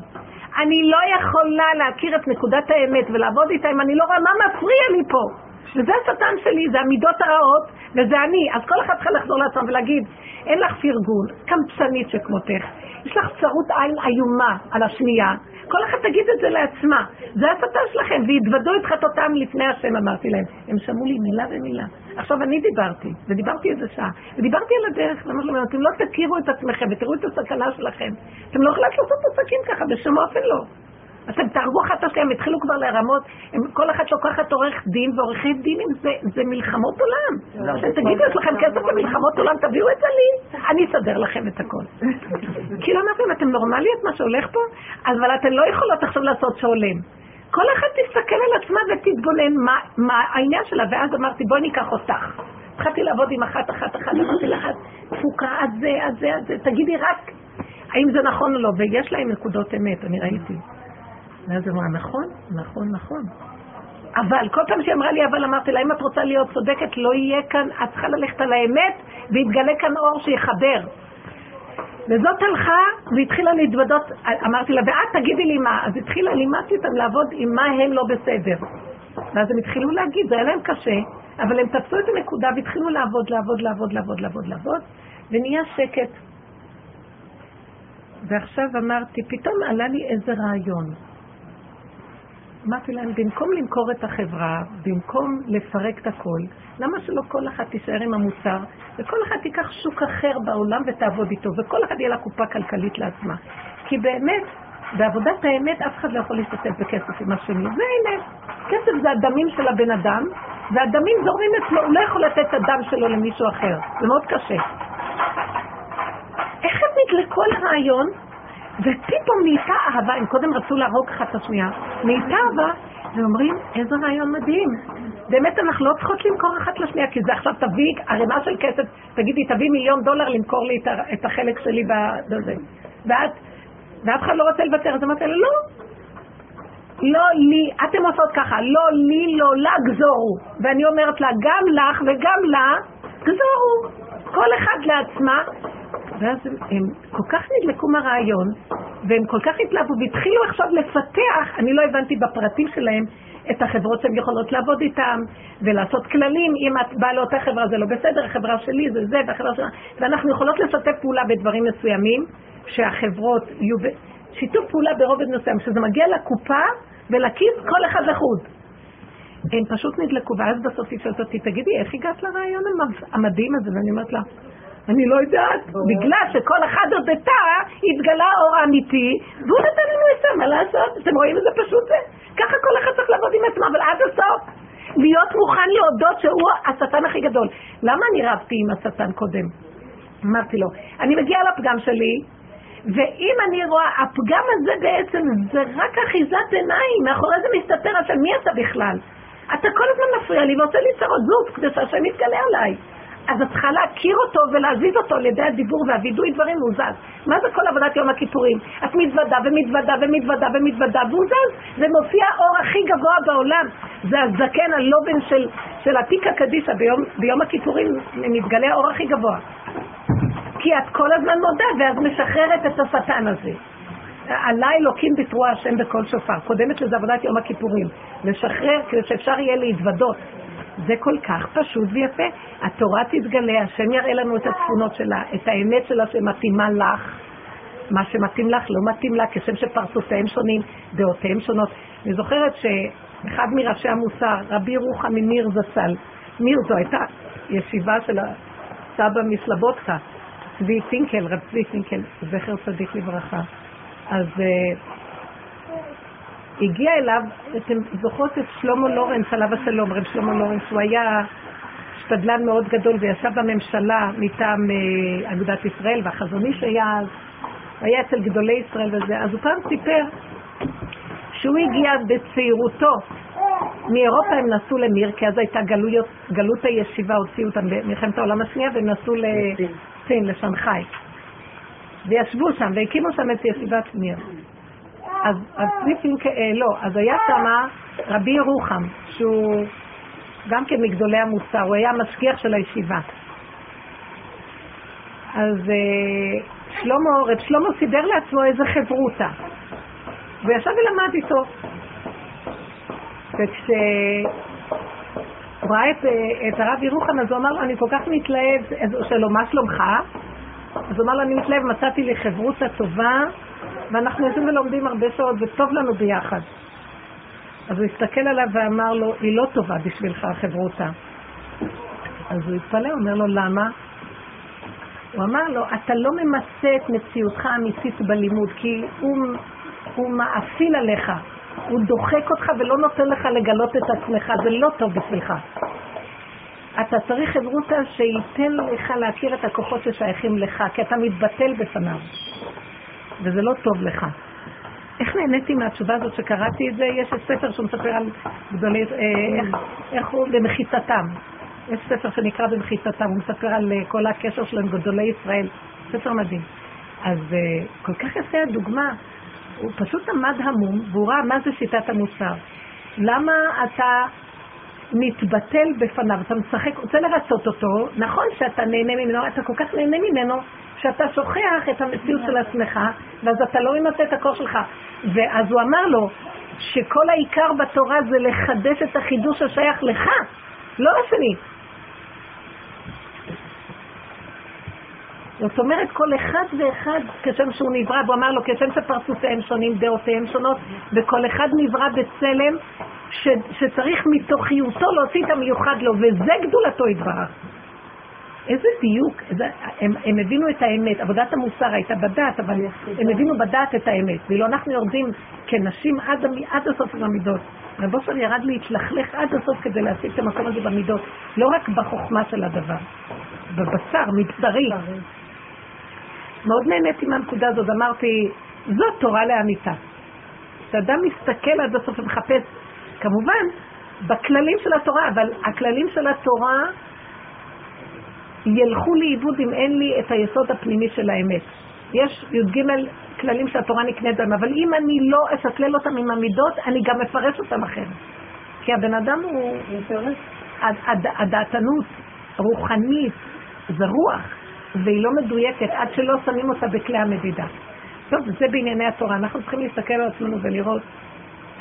אני לא יכולה להכיר את נקודת האמת ולעבוד איתה אם אני לא רואה מה מפריע לי פה. וזה השטן שלי, זה המידות הרעות, וזה אני. אז כל אחד צריכה לחזור לעצמה ולהגיד, אין לך פרגון, קמצנית שכמותך, יש לך צרות עין איומה על השנייה, כל אחד תגיד את זה לעצמה. זה השטן שלכם, והתוודו את חטאותם לפני השם, אמרתי להם. הם שמעו לי מילה ומילה. עכשיו אני דיברתי, ודיברתי איזה שעה, ודיברתי על הדרך, ואמרתי להם, אתם לא תכירו את עצמכם ותראו את הסכנה שלכם. אתם לא יכולים לעשות עסקים ככה, בשום אופן לא. אתם תהרגו אחת את השנייה, הם התחילו כבר לרמות, כל אחת לוקחת עורך דין, ועורכי דינים זה, זה מלחמות עולם. לא, אתם תגידו, יש לכם כסף למלחמות עולם, תביאו את זה לי, אני אסדר לכם את הכל. כאילו אמרתם, אתם נורמליות מה שהולך פה? אבל אתן לא יכולות עכשיו לעשות שהולם. כל אחת תסתכל על עצמה ותתבונן מה, מה העניין שלה, ואז אמרתי, בואי ניקח אותך. התחלתי לעבוד עם אחת, אחת, אחת, אמרתי לך, תפוקה, אז זה, אז זה, אז זה, תגידי רק האם זה נכון או לא, ויש להם נקודות אמת, אני ראיתי. ואז אמרה, נכון, נכון, נכון. אבל כל פעם שהיא אמרה לי, אבל אמרתי לה, אם את רוצה להיות צודקת, לא יהיה כאן, את צריכה ללכת על האמת, ויתגלה כאן אור שיחבר. וזאת הלכה והתחילה להתוודות, אמרתי לה, ואת תגידי לי מה. אז התחילה, לימדתי אותם לעבוד עם מה הם לא בסדר. ואז הם התחילו להגיד, זה היה להם קשה, אבל הם תפסו את הנקודה והתחילו לעבוד, לעבוד, לעבוד, לעבוד, לעבוד, לעבוד, ונהיה שקט. ועכשיו אמרתי, פתאום עלה לי איזה רעיון. אמרתי להם, במקום למכור את החברה, במקום לפרק את הכל, למה שלא כל אחת תישאר עם המוצר, וכל אחת תיקח שוק אחר בעולם ותעבוד איתו, וכל אחד יהיה לה קופה כלכלית לעצמה. כי באמת, בעבודת האמת אף אחד לא יכול להשתתף בכסף עם השני. זה האמת. כסף זה הדמים של הבן אדם, והדמים זורמים אצלו, הוא לא יכול לתת את הדם שלו למישהו אחר. זה מאוד קשה. איך הם נדלקו על הרעיון ופתאום נהייתה אהבה, הם קודם רצו להרוג אחת את השנייה, נהייתה אהבה, ואומרים, איזה רעיון מדהים. באמת אנחנו לא צריכות למכור אחת לשנייה, כי זה עכשיו תביא ערימה של כסף, תגידי, תביא מיליון דולר למכור לי את החלק שלי בזה. ואת, ואף אחד לא רוצה לוותר, אז אמרתי לה, לא. לא לי, אתם עושות ככה, לא לי, לא לה, גזורו. ואני אומרת לה, גם לך וגם לה, גזורו. כל אחד לעצמה, ואז הם, הם כל כך נדלקו מהרעיון, והם כל כך התלהבו, והתחילו עכשיו לפתח, אני לא הבנתי בפרטים שלהם, את החברות שהן יכולות לעבוד איתן, ולעשות כללים, אם את באה לאותה חברה זה לא בסדר, החברה שלי זה זה, והחברה שלה, ואנחנו יכולות לשתף פעולה בדברים מסוימים, שהחברות יהיו שיתוף פעולה ברובד מסוים, שזה מגיע לקופה ולכיס כל אחד לחוד. הם פשוט נדלקו, ואז בסוף היא שואלת אותי, תגידי, איך הגעת לרעיון המדהים הזה? ואני אומרת לה, אני לא יודעת, בגלל שכל אחד הודתה, התגלה האור האמיתי, והוא נתן לנו עצה, מה לעשות? אתם רואים איזה פשוט זה? ככה כל אחד צריך לעבוד עם עצמו, אבל עד הסוף. להיות מוכן להודות שהוא השטן הכי גדול. למה אני רבתי עם השטן קודם? אמרתי לו, אני מגיעה לפגם שלי, ואם אני רואה, הפגם הזה בעצם זה רק אחיזת עיניים, מאחורי זה מסתתר השם, מי אתה בכלל? אתה כל הזמן מפריע לי ועושה לי צרות זוז כדי שהשם יתגלה עליי. אז את צריכה להכיר אותו ולהזיז אותו על ידי הדיבור והווידוי דברים, הוא זז. מה זה כל עבודת יום הכיפורים? את מתוודה ומתוודה ומתוודה ומתוודה והוא זז. זה מופיע האור הכי גבוה בעולם. זה הזקן הלובן של, של עתיקה קדישא ביום, ביום הכיפורים, מתגלה האור הכי גבוה. כי את כל הזמן מודה ואז משחררת את השטן הזה. עלי אלוקים בתרועה השם בכל שופר. קודמת לזה עבודת יום הכיפורים. לשחרר כדי שאפשר יהיה להתוודות. זה כל כך פשוט ויפה. התורה תתגלה, השם יראה לנו את התכונות שלה, את האמת שלה שמתאימה לך. מה שמתאים לך לא מתאים לה, כשם שפרצופיהם שונים, דעותיהם שונות. אני זוכרת שאחד מראשי המוסר, רבי רוחם מניר זצ"ל, ניר זו הייתה ישיבה של הסבא מסלבודקה, צבי פינקל, רב צבי פינקל, זכר צדיק לברכה. אז uh, הגיע אליו, אתם זוכרות את שלמה לורנס, עליו השלום, רב שלמה לורנס, הוא היה שתדלן מאוד גדול וישב בממשלה מטעם uh, אגודת ישראל, והחזון איש היה אז, היה אצל גדולי ישראל וזה, אז הוא פעם סיפר שהוא הגיע בצעירותו, מאירופה הם נסעו למיר, כי אז הייתה גלויות, גלות הישיבה, הוציאו אותם במלחמת העולם השנייה, והם נסעו לסין, לשנגחאי. וישבו שם, והקימו שם את ישיבת מיר. אז, פינק, אה, לא, אז היה שם רבי ירוחם, שהוא גם כן מגדולי המוסר, הוא היה המשגיח של הישיבה. אז אה, שלמה, רב שלמה סידר לעצמו איזה חברותה, וישב ולמד איתו. וכשהוא ראה את, אה, את הרב ירוחם, אז הוא אמר לו, אני כל כך מתלהב, אז הוא מה שלומך? אז הוא אמר לו, אני מתלהב, מצאתי לי חברותה טובה, ואנחנו יושבים ולומדים הרבה שעות, וטוב לנו ביחד. אז הוא הסתכל עליו ואמר לו, היא לא טובה בשבילך, החברותה. אז הוא התפלא, אומר לו, למה? הוא אמר לו, אתה לא ממצה את מציאותך האמיתית בלימוד, כי הוא, הוא מאפיל עליך, הוא דוחק אותך ולא נותן לך לגלות את עצמך, זה לא טוב בשבילך. אתה צריך חברותה שייתן לך להכיר את הכוחות ששייכים לך, כי אתה מתבטל בפניו, וזה לא טוב לך. איך נהניתי מהתשובה הזאת שקראתי את זה? יש ספר שהוא מספר על גדולי, אה, איך הוא, במחיצתם. יש ספר שנקרא במחיצתם, הוא מספר על אה, כל הקשר שלו עם גדולי ישראל. ספר מדהים. אז אה, כל כך יפה הדוגמה, הוא פשוט עמד המום, והוא ראה מה זה שיטת המוסר. למה אתה מתבטל בפניו, אתה משחק, רוצה לרצות אותו, נכון שאתה נהנה ממנו, אתה כל כך נהנה ממנו, שאתה שוכח את המציאות של עצמך, ואז אתה לא ממצה את הכוח שלך. ואז הוא אמר לו, שכל העיקר בתורה זה לחדש את החידוש השייך לך, לא לשני. זאת אומרת, כל אחד ואחד, כשם שהוא נברא, והוא אמר לו, כשם שפרצופיהם שונים, דעותיהם שונות, וכל אחד נברא בצלם, ש, שצריך מתוכיותו להוציא את המיוחד לו, וזה גדולתו יתברך. איזה דיוק, איזה, הם, הם הבינו את האמת, עבודת המוסר הייתה בדעת, אבל הם הבינו בדעת את האמת, ואילו אנחנו יורדים כנשים עד, עד הסוף עם המידות. רב אושר ירד להתלכלך עד הסוף כדי להשיג את המקום הזה במידות, לא רק בחוכמה של הדבר, בבשר, מבשרי. מאוד נהניתי מהנקודה הזאת, אמרתי, זאת תורה לאמיתה. כשאדם מסתכל עד הסוף ומחפש, כמובן, בכללים של התורה, אבל הכללים של התורה ילכו לאיבוד אם אין לי את היסוד הפנימי של האמת. יש י"ג כללים שהתורה נקנית בהם, אבל אם אני לא אשקלל אותם עם המידות, אני גם אפרש אותם אחרת. כי הבן אדם הוא... הדעתנות רוחנית, זה רוח. והיא לא מדויקת עד שלא שמים אותה בכלי המדידה. טוב, זה בענייני התורה. אנחנו צריכים להסתכל על עצמנו ולראות.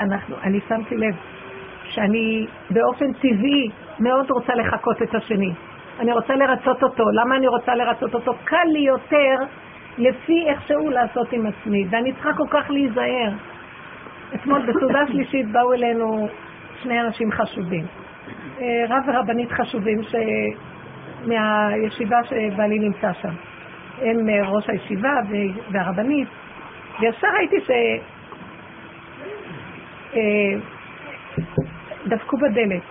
אנחנו, אני שמתי לב שאני באופן טבעי מאוד רוצה לחקות את השני. אני רוצה לרצות אותו. למה אני רוצה לרצות אותו? קל לי יותר לפי איך שהוא לעשות עם עצמי, ואני צריכה כל כך להיזהר. אתמול בסעודה שלישית באו אלינו שני אנשים חשובים. אה, רב ורבנית חשובים ש... מהישיבה שבעלי נמצא שם. הם אה, ראש הישיבה והרבנית, וישר ראיתי ש... אה, דפקו בדלת.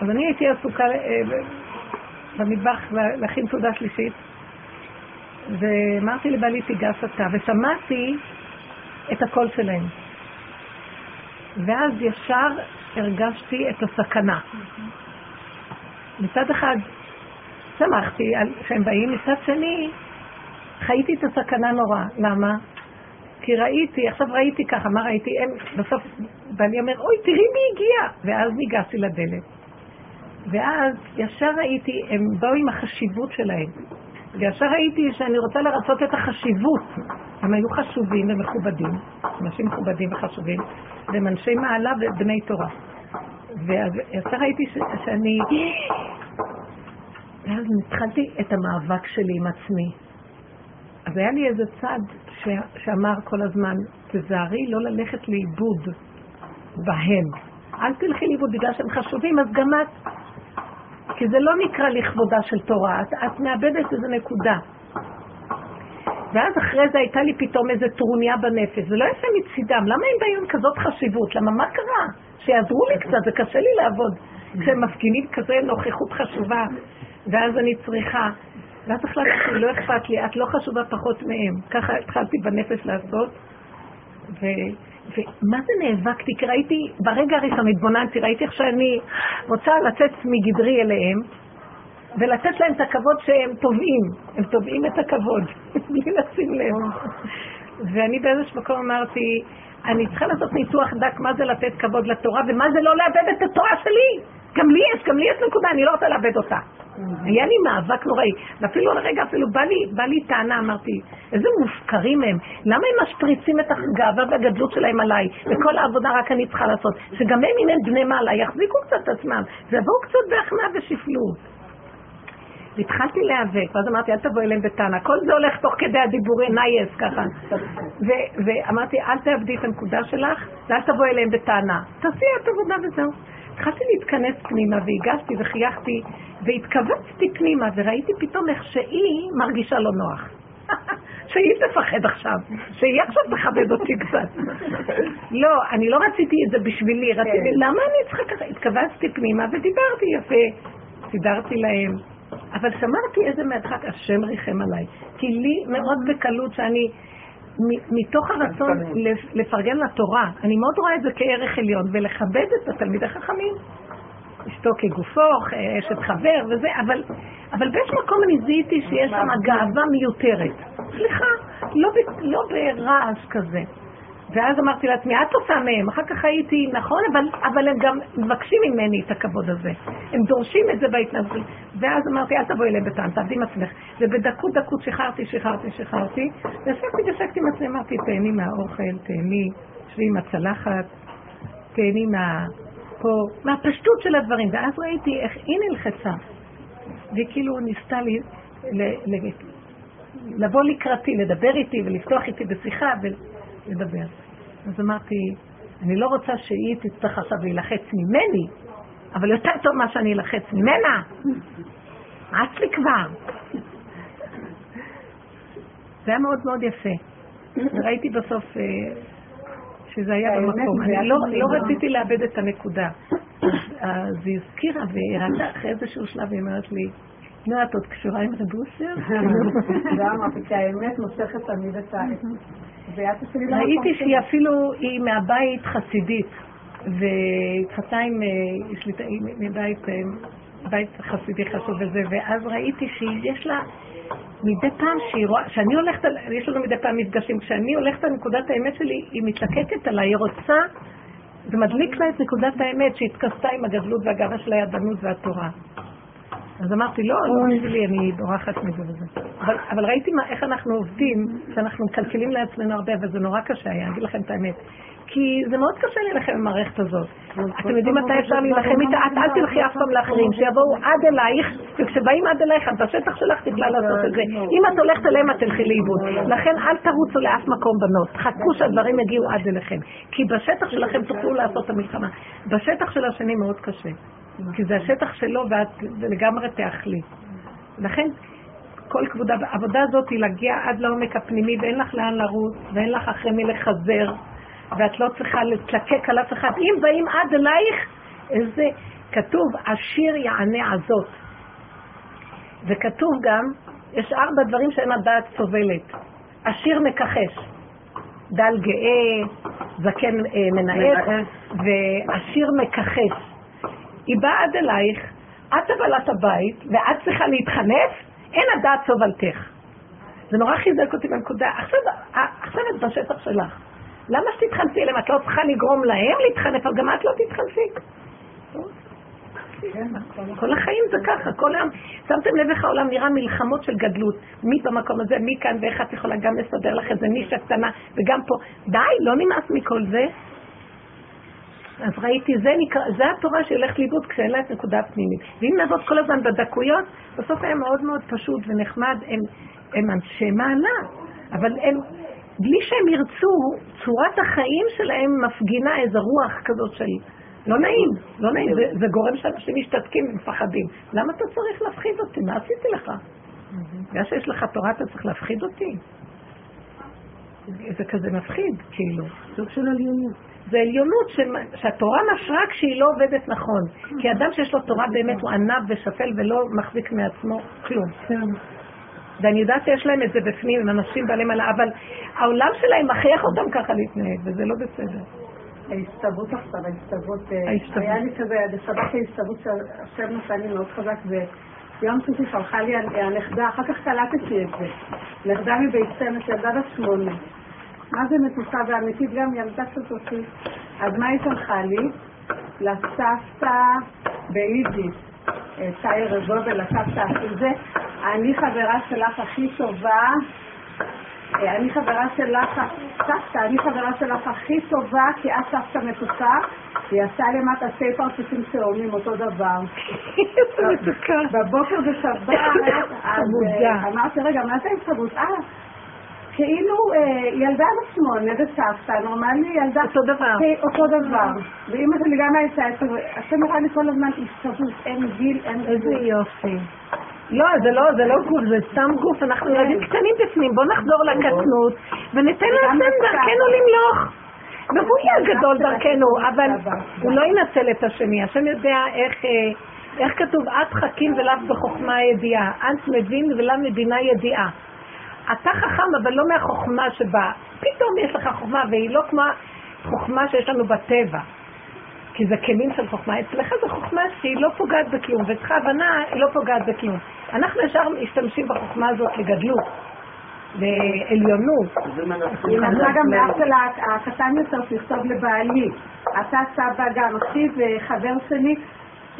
אז אני הייתי עסוקה במטבח להכין תעודה שלישית, ואמרתי לבעלי תיגש אתה, ושמעתי את הקול שלהם. ואז ישר הרגשתי את הסכנה. מצד אחד שמחתי על שהם באים, מצד שני, חייתי את הסכנה נורא. למה? כי ראיתי, עכשיו ראיתי ככה, מה ראיתי? הם, בסוף ואני אומר, אוי, תראי מי הגיע. ואז ניגשתי לדלת. ואז ישר ראיתי, הם באו עם החשיבות שלהם. וישר ראיתי שאני רוצה לרצות את החשיבות. הם היו חשובים ומכובדים, אנשים מכובדים וחשובים, והם אנשי מעלה ובני תורה. וישר ראיתי ש, שאני... ואז התחלתי את המאבק שלי עם עצמי. אז היה לי איזה צד ש... שאמר כל הזמן, תזהרי לא ללכת לאיבוד בהם. אל תלכי לאיבוד בגלל שהם חשובים, אז גם את כי זה לא נקרא לכבודה של תורה, את, את מאבדת איזה נקודה. ואז אחרי זה הייתה לי פתאום איזה טרוניה בנפש, זה לא יפה מצידם, למה הם באים כזאת חשיבות? למה מה קרה? שיעזרו לי קצת, זה קשה לי לעבוד. כשהם מפגינים כזה נוכחות חשובה, ואז אני צריכה. ואז החלטתי, לא אכפת לי, את לא חשובה פחות מהם. ככה התחלתי בנפש לעשות, ו... ומה זה נאבקתי? כי ראיתי, ברגע הראשון התבוננתי, ראיתי איך שאני רוצה לצאת מגדרי אליהם, ולתת להם את הכבוד שהם תובעים. הם תובעים את הכבוד, בלי לשים לב. ואני באיזשהו מקום אמרתי, אני צריכה לעשות ניתוח דק מה זה לתת כבוד לתורה, ומה זה לא לאבד את התורה שלי. גם לי יש, גם לי יש נקודה, אני לא רוצה לאבד אותה. היה לי מאבק נוראי, ואפילו לרגע, אפילו בא לי, בא לי טענה, אמרתי, איזה מופקרים הם, למה הם משפריצים את הגאווה והגדלות שלהם עליי, וכל העבודה רק אני צריכה לעשות, שגם הם, אם הם בני מעלה, יחזיקו קצת את עצמם, ויבואו קצת בהכנעה ושפלות. והתחלתי להיאבק, ואז אמרתי, אל תבואי אליהם בטענה. כל זה הולך תוך כדי הדיבורי nice, ככה. ואמרתי, אל תאבדי את הנקודה שלך, ואל תבואי אליהם בטענה. תעשי את עבודה וזהו. התחלתי להתכנס פנימה והגשתי וחייכתי והתכווצתי פנימה וראיתי פתאום איך שהיא מרגישה לא נוח. שהיא תפחד עכשיו, שהיא עכשיו תכבד אותי קצת. לא, אני לא רציתי את זה בשבילי, רציתי, כן. למה אני צריכה ככה? התכווצתי פנימה ודיברתי יפה, סידרתי להם. אבל שמרתי איזה מרחק, השם ריחם עליי. כי לי מאוד בקלות שאני מתוך הרצון לפרגן לתורה, אני מאוד רואה את זה כערך עליון, ולכבד את התלמיד החכמים. אשתו כגופו, אשת חבר וזה, אבל, אבל באיזשהו מקום אני זיהיתי שיש שם גאווה מיותרת. סליחה, לא, לא ברעש כזה. ואז אמרתי לעצמי, את עושה מהם. אחר כך הייתי, נכון, אבל, אבל הם גם מבקשים ממני את הכבוד הזה. הם דורשים את זה בהתנגדות. ואז אמרתי, אל תבואי אליהם בטעם, תעבדי עם עצמך. ובדקות דקות שחררתי, שחררתי, שחררתי. והפסקתי והפסקתי עם עצמי, אמרתי, תהני מהאוכל, תהני, שבי עם הצלחת, תהני מה... פה, מהפשטות של הדברים. ואז ראיתי איך היא נלחצה. והיא כאילו ניסתה לי, ל, ל, לבוא לקראתי, לדבר איתי ולפתוח איתי בשיחה. ו... לדבר. אז אמרתי, אני לא רוצה שהיא תצטרך עכשיו להילחץ ממני, אבל יותר טוב מה שאני אלחץ ממנה. רץ לי כבר. זה היה מאוד מאוד יפה. וראיתי בסוף אה, שזה היה במקום. אני לא, לא רציתי לאבד את הנקודה. אז היא הזכירה והראתה אחרי איזשהו שלב, היא אומרת לי, נו, את עוד קשורה עם רבוסיה? ואמרתי, כי האמת מושכת תמיד את ה... ראיתי שהיא אפילו, היא מהבית חסידית, והתחתה עם, אה, מבית אה, בית חסידי חשוב וזה, ואז ראיתי שיש לה מדי פעם שהיא רואה, שאני הולכת, יש לנו מדי פעם מפגשים, כשאני הולכת על נקודת האמת שלי, היא מתלקקת עליי, היא רוצה, זה מדליק לה את נקודת האמת שהתכסתה עם הגדלות והגאווה של הידענות והתורה. אז אמרתי, לא, לא בשבילי, אני בורחת מזה וזה. אבל, אבל ראיתי מה, איך אנחנו עובדים, שאנחנו מקלקלים לעצמנו הרבה, וזה נורא קשה היה, אגיד לכם את האמת. כי זה מאוד קשה להילחם עם המערכת הזאת. אתם יודעים מתי אפשר להילחם איתה? את אל תלכי אף פעם לאחרים, שיבואו עד אלייך, וכשבאים עד אלייך, את בשטח שלך תקלה לעשות את זה. אם את הולכת אליהם, את תלכי לאיבוד. לכן אל תרוצו לאף מקום בנות. חכו שהדברים יגיעו עד אליכם. כי בשטח שלכם תוכלו לעשות את המלחמה. בשטח של השני מאוד קשה. כי זה השטח שלו ואת לגמרי תאכלי. לכן, כל כבודה, העבודה הזאת היא להגיע עד לעומק הפנימי ואין לך לאן לרוץ ואין לך אחרי מי לחזר ואת לא צריכה להתלקק על אף אחד. אם באים עד אלייך, איזה, כתוב, עשיר יענה הזאת. וכתוב גם, יש ארבע דברים שאין הדעת סובלת. עשיר מכחש, דל גאה, זקן אה, מנאץ, ועשיר מכחש. היא באה עד אלייך, את הבעלת הבית, ואת צריכה להתחנף, אין הדעת סובלתך. זה נורא חיזק אותי בנקודה. עכשיו, עכשיו את בשטח שלך. למה שתתחנפי אליהם? את לא צריכה לגרום להם להתחנף, אבל גם את לא תתחנפי. כל החיים זה ככה, כל היום, שמתם לב איך העולם נראה מלחמות של גדלות, מי במקום הזה, מי כאן, ואיך את יכולה גם לסדר לך איזה נישה קטנה, וגם פה, די, לא נמאס מכל זה. אז ראיתי, זה, נקרא, זה התורה שהולכת לאיבוד כשאין לה את נקודה פנימית. ואם נעבוד כל הזמן בדקויות, בסוף היה מאוד מאוד פשוט ונחמד, הם, הם אנשי מעלה, אבל הם, בלי שהם ירצו, צורת החיים שלהם מפגינה איזו רוח כזאת של לא נעים, לא נעים, זה, זה גורם שאנשים משתתקים ומפחדים. למה אתה צריך להפחיד אותי? מה עשיתי לך? בגלל שיש לך תורה אתה צריך להפחיד אותי? זה כזה מפחיד, כאילו. סוג של עליונות. זה עליונות שהתורה משרה כשהיא לא עובדת נכון. כי אדם שיש לו תורה באמת הוא ענב ושפל ולא מחזיק מעצמו כלום. כן. ואני יודעת שיש להם את זה בפנים, הם אנשים בעלי מלאה, אבל העולם שלהם מכריח אותם ככה להתנהג, וזה לא בסדר. ההסתוות עכשיו, ההסתוות, אה, היה לי כזה, בשבת ההסתוות שהשם נתן לי מאוד חזק, ויום שישי שלחה לי הנכדה, אחר כך קלטתי את זה, נכדה מבית סמס, ילדה בת שמונה. מה זה מתוקה ואמיתית גם ילדה כזאתי. אז מה היא שלחה לי? לסבתא ביידיש, צייר אה, רזובל, לסבתא של זה, אני חברה שלך הכי טובה אה, אני חברה שלך, סבתא, אני חברה שלך הכי טובה, כי את סבתא מתוקה, היא עשה למטה שתי פרצופים שעונים אותו דבר. בבוקר בשבת, אז אה, אמרתי, רגע, מה זה התחברות? אה, כאילו אה, ילדה בת שמונה וסבתא, נורמלי ילדה... אותו דבר. אותו דבר. ואימא שלי גם הייתה, השם נראה לי כל הזמן הסתברות, אין גיל, אין... איזה יופי. לא, זה לא, זה לא גוף, זה סתם גוף, אנחנו ילדים קטנים בפנים, בואו נחזור לקטנות וניתן להשם דרכנו למלוך. והוא יהיה גדול דרכנו, אבל הוא לא ינצל את השני. השם יודע איך, אה, איך כתוב, את חכים ולאו בחוכמה ידיעה, את מבין ולאו מבינה ידיעה. אתה חכם, אבל לא מהחוכמה שבה, פתאום יש לך חוכמה, והיא לא כמו חוכמה שיש לנו בטבע. כי זה כלים של חוכמה. אצלך זו חוכמה שהיא לא פוגעת בכלום, ואצלך הבנה היא לא פוגעת בכלום. אנחנו ישר משתמשים בחוכמה הזאת לגדלות, לעליונות. היא נתנה גם לאח הקטן יותר שיכתוב לבעלי. אתה סבא גם, אחי וחבר שלי,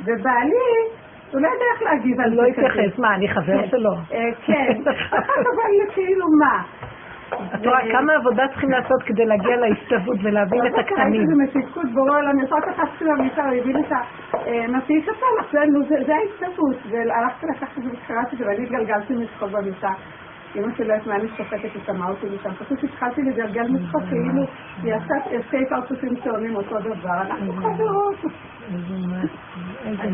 ובעלי הוא לא יודע איך להגיב על זה. לא התייחס, מה, אני חבר כן. שלו? אה, כן, אבל כאילו מה? את רואה כמה עבודה צריכים לעשות כדי להגיע להסתוות ולהבין את הקטנים. זה מתפקוד בורא עולם, ישר קפצתי למיטה, הוא הביא לי את המסיעי קטן, זה ההסתוות, והלכתי לקחת את זה וקראתי את זה, ואני התגלגלתי מצחוק במיטה. אמא שלי לא יודעת מה אני שופטת את שמה אותי משם, פשוט התחלתי לגלגל מצחוק, כאילו היא עשתה שתי פרצופים שעונים אותו דבר, אנחנו חברות. איזה